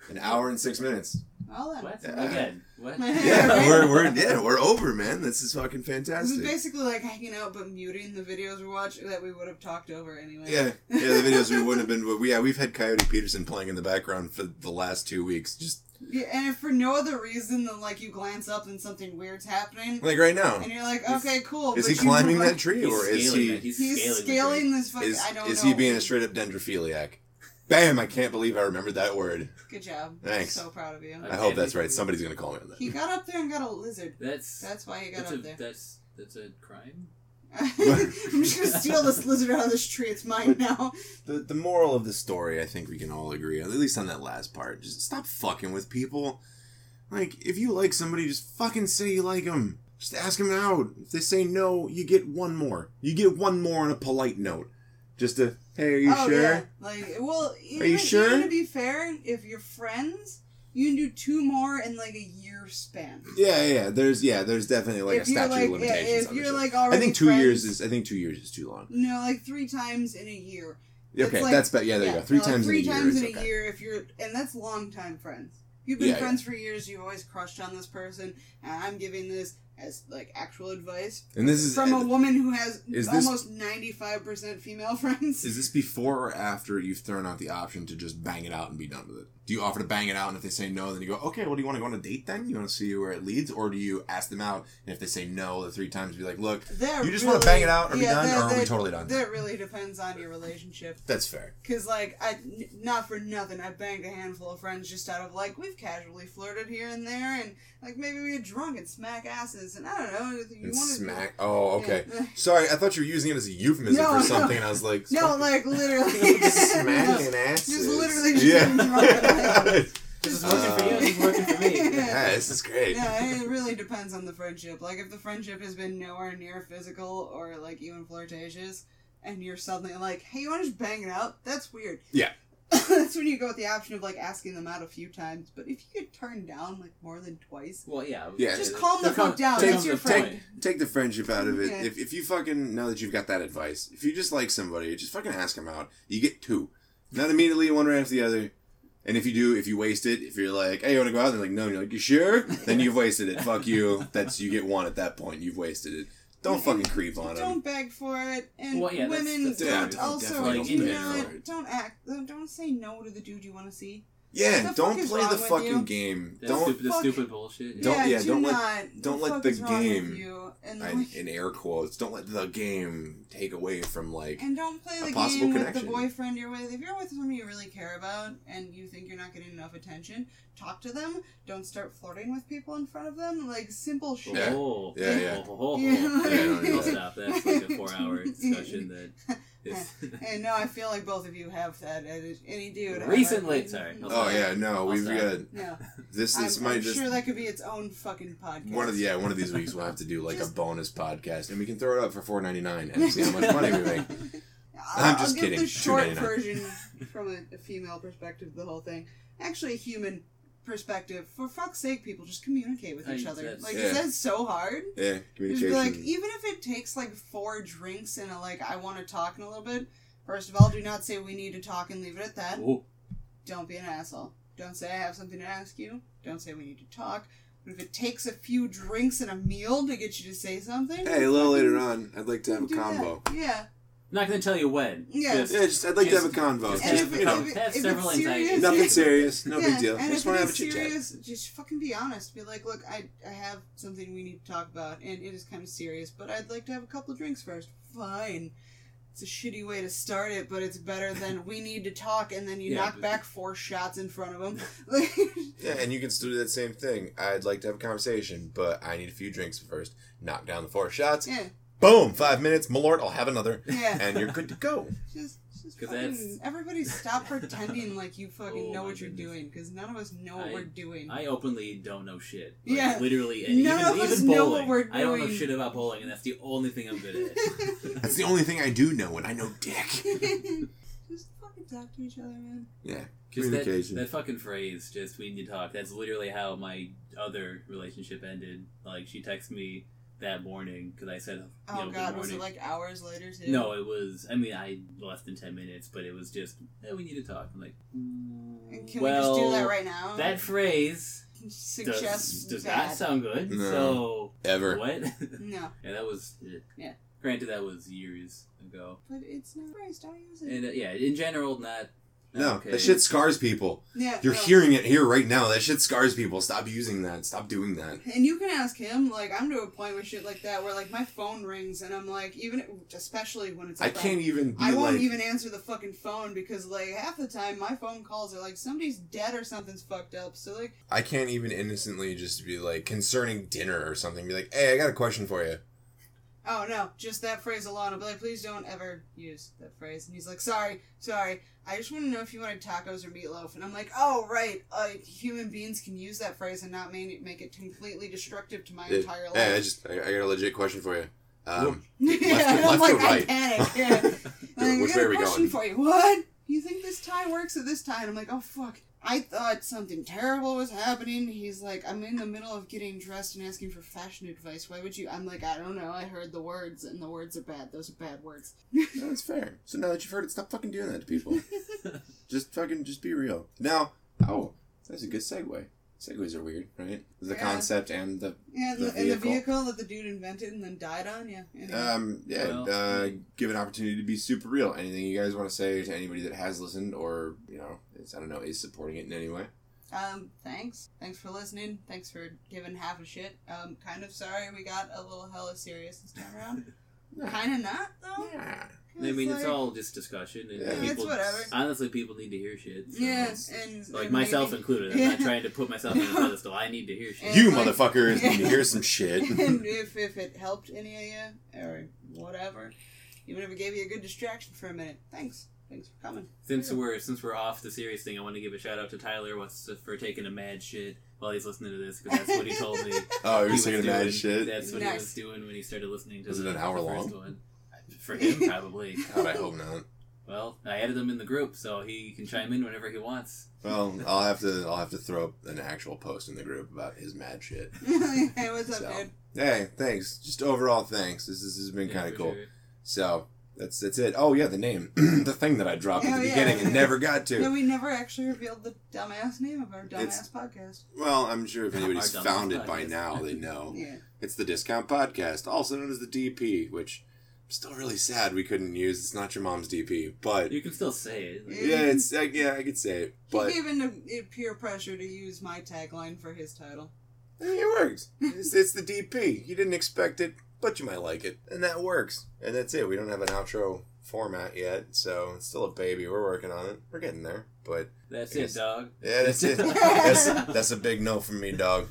An hour and six minutes. Well then. What? Yeah. Again? What? Yeah, we're, we're yeah, we're over, man. This is fucking fantastic. This is fantastic. basically like hanging out but muting the videos we watch that we would have talked over anyway. Yeah, yeah. The videos we wouldn't have been. but we, Yeah, we've had Coyote Peterson playing in the background for the last two weeks. Just Yeah, and if for no other reason than like you glance up and something weird's happening, like right now. and you're like, Is- okay, cool. Is he climbing like- that tree, or is he it. He's, He's scaling, scaling, this fucking. is I don't is know. he being a straight up dendrophiliac? Bam! I can't believe I remembered that word. Good job. Thanks. So proud of you. I hope that's right. Somebody's gonna call me on that. He got up there and got a lizard. That's That's why he got up a there. that's that's a crime. I'm just gonna steal this lizard out of this tree. It's mine now. The the moral of the story, I think we can all agree on, at least on that last part. Just stop fucking with people. Like, if you like somebody, just fucking say you like them. Just ask them out. If they say no, you get one more. You get one more on a polite note. Just a, hey, are you oh, sure? Yeah. Like, well, even, you sure? Even to be fair, if you're friends, you can do two more in like a span. Yeah, yeah, yeah. There's yeah, there's definitely like if a statute like, of limitations. if you're like already I think two friends, years is I think two years is too long. no, like three times in a year. Okay, like- that's better. Yeah, there you go. Three no, like times three in a year. times in a okay. year if you're, and that's long time friends. You've been Yeah, friends for years. You've always crushed on this person, and I'm giving this as like actual advice And this is from a eh, woman who has Is almost ninety five percent female friends. Is this before or after you've thrown out the option to just bang it out and be done with it? Do you offer to bang it out, and if they say no, then you go, okay, well, do you want to go on a date then? You want to see where it leads? Or do you ask them out, and if they say no the three times, be like, look, That you just really, want to bang it out or be done, that- or are we totally done? That really depends on your relationship. That's fair. Cause like I, n- not for nothing, I banged a handful of friends just out of like we've casually flirted here and there, and like maybe we get drunk and smack asses, and I don't know. You And want smack. Oh, okay. Yeah. Sorry, I thought you were using it as a euphemism No, for something, and I was like, No, like literally. smacking asses. Just literally just getting drunk. yeah. This is working for you. This is working for me. yeah, this is great. Yeah, it really depends on the friendship. Like, if the friendship has been nowhere near physical or, like, even flirtatious, and you're suddenly like, hey, you want to just bang it out? That's weird. Yeah. That's when you go with the option of, like, asking them out a few times. But if you get turned down, like, more than twice, Well, yeah. Yeah. just calm the fuck down. there That's your a friend. point. take the friendship out of it. Yeah. If, if you fucking now that you've got that advice, if you just like somebody, just fucking ask them out. You get two, not immediately one right after the other. And if you do, if you waste it, if you're like, "Hey, you want to go out?" They're like, "No." And you're like, "You sure?" then you've wasted it. Fuck you. That's you get one at that point. You've wasted it. Don't And- fucking creep on them. Don't beg for it, and Well, yeah, women that's- Yeah, don't don't- also definitely don't don't don't act don't don't say no to the dude you want to see. Yeah, don't play the fucking you? game. That Don't stupid, the fuck- stupid bullshit. Don't- yeah, yeah, do don't let- don't the let the is wrong with game- you? And, I, in air quotes. Don't let the game take away from like. and don't play the possible game with connection. the boyfriend you're with. If you're with someone you really care about and you think you're not getting enough attention, talk to them. Don't start flirting with people in front of them. Like simple shit. Yeah. Oh, Yeah, yeah. Oh, oh, oh, oh. Yeah. oh. Yeah, don't do I'll that. stop. That's like a four-hour discussion that is And no, I feel like both of you have that. and Any dude. ever. Recently- mm, sorry. Mm. Oh yeah, no, I'll we've stop. got No, this. This I'm, might I'm just sure that could be its own fucking podcast. one of the, yeah one of these weeks we'll have to do like a bonus podcast and we can throw it up for four ninety nine and see how much money we make. I'll, I'm just I'll give kidding. the short version from a, a female perspective the whole thing. Actually, a human perspective. For fuck's sake, people just communicate with I- each other. that's- Like, Yeah. is that so hard? Yeah, Just communication. be like, even if it takes like four drinks and a like, I want to talk in a little bit. First of all, do not say we need to talk and leave it at that. Oh, Don't be an asshole. Don't say I have something to ask you. Don't say we need to talk. But if it takes a few drinks and a meal to get you to say something, hey, a little later on, I'd like to have a combo. that. convo. Yeah. not gonna tell you when. Yeah. Just- Yeah, just I'd like Just- to have a convo. just Just, if, you know, if, have if several serious, anxieties. nothing serious, no yeah, big deal. And just want to have a chit chat. just fucking be honest. Be like, look, I, I have something we need to talk about, and it is kind of serious, but I'd like to have a couple of drinks first. Fine. It's a shitty way to start it, but it's better than we need to talk, and then you Yeah, knock but- back four shots in front of them. Yeah, and you can still do that same thing. I'd like to have a conversation, but I need a few drinks first. Knock down the four shots. yeah, Boom! Five minutes, my lord, I'll have another. yeah. And you're good to go. Just, just 'Cause fucking, that's- everybody stop pretending like you fucking Oh know what you're goodness. doing, because none of us know what I- we're doing. I openly don't know shit. Like, Yeah. literally. And None even, of us even know what we're I don't know shit about bowling, and that's the only thing I'm good at. That's the only thing I do know, and I know dick. just fucking talk to each other, man. Yeah, Just that, communication. that fucking phrase, just we need to talk. That's literally how my other relationship ended. Like she texted me that morning because I said, you Oh know, god, was it like hours later too? no, it was. I mean, I less than ten minutes, but it was just, hey, we need to talk. I'm like, And can well, we just do that right now? That phrase suggests does, does that. not sound good. No. So Ever. what? No, yeah, that was. Yeah. Granted, that was years ago, but it's not phrase. Don't use it. and uh, yeah, in general, not. Not No, okay. that shit scars people. yeah, You're no. hearing it here right now. That shit scars people. Stop using that. Stop doing that. And you can ask him. Like I'm to a point with shit like that where like my phone rings and I'm like, even especially when it's. I friend, can't even be I won't like. even answer the fucking phone because like half the time my phone calls are like somebody's dead or something's fucked up. So like, I can't even innocently just be like concerning dinner or something. Be like, hey, I got a question for you. Oh no, just that phrase alone. I'll be like, please don't ever use that phrase. And he's like, sorry, sorry. I just want to know if you wanted tacos or meatloaf. And I'm like, oh right, uh, human beings can use that phrase and not make it, make it completely destructive to my Yeah, entire life. Hey, I just I, I got a legit question for you. Um, yeah, Left or- and I'm left or like, I right? panic. Yeah. Like, which I got way a are we question going? for you. What? You think this tie works at this tie? And I'm like, oh fuck. I thought something terrible was happening. He's like, I'm in the middle of getting dressed and asking for fashion advice. Why would you? I'm like, I don't know. I heard the words, and the words are bad. Those are bad words. no, that's fair. So now that you've heard it, stop fucking doing that to people. just fucking just be real. Now, oh, that's a good segue. Segues are weird, right? The Yeah. concept and the Yeah, and The the, and the vehicle. vehicle that the dude invented and then died on. Yeah. Anyway. um yeah, Well- uh, give an opportunity to be super real. Anything you guys want to say to anybody that has listened or you know is I don't know is supporting it in any way? Um, thanks. Thanks for listening. Thanks for giving half a shit. Um, kind of sorry we got a little hella serious this time around. kind of not though. Yeah. I mean, it's all just discussion, and Yeah, it's people. whatever. Honestly, people need to hear shit. so Yeah, and like and myself maybe- included. I'm Yeah. not trying to put myself on a pedestal. I need to hear shit. And You like- motherfuckers Yeah. need to hear some shit. and if if it helped any of you or whatever, even if it gave you a good distraction for a minute, thanks. Thanks for coming. Since we're since we're off the serious thing, I want to give a shout out to Tyler what's for taking a mad shit while he's listening to this because that's what he told me. Oh, he was taking a mad shit. That's what he was doing when he started listening to. Was it an hour long? One. For him, probably. God, I hope not. Well, I added him in the group, so he can chime in whenever he wants. Well, I'll have to I'll have to throw up an actual post in the group about his mad shit. hey, what's up, So, dude? Hey, thanks. Just overall, thanks. This, this has been Yeah, kind of cool. sure. So that's that's it. Oh yeah, the name, the thing that I dropped at Oh, the yeah. beginning and never got No, to. we never actually revealed the dumbass name of our dumbass It's- podcast. Well, I'm sure if anybody's found it by now, they know Yeah. it's the Discount Podcast, also known as the DP, which Still really sad we couldn't use "It's Not Your Mom's DP," but You can still say it. Like, yeah, it's uh, yeah, I could say it, but he gave in to peer pressure to use my tagline for his title. I mean, it works. It's, it's the DP. You didn't expect it, but you might like it, and that works. And that's it. We don't have an outro format yet, so it's still a baby. We're working on it. We're getting there, but That's Yes. it, dog. yeah, that's it. that's that's a big no from me, dog.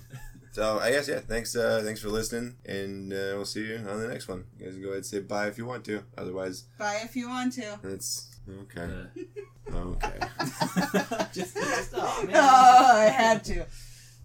So I guess yeah. Thanks, uh, thanks for listening, and uh, we'll see you on the next one. You guys can go ahead and say bye if you want to. Otherwise, Bye if you want to. it's okay. Uh, Okay. just, just, oh, man. Oh, I had to.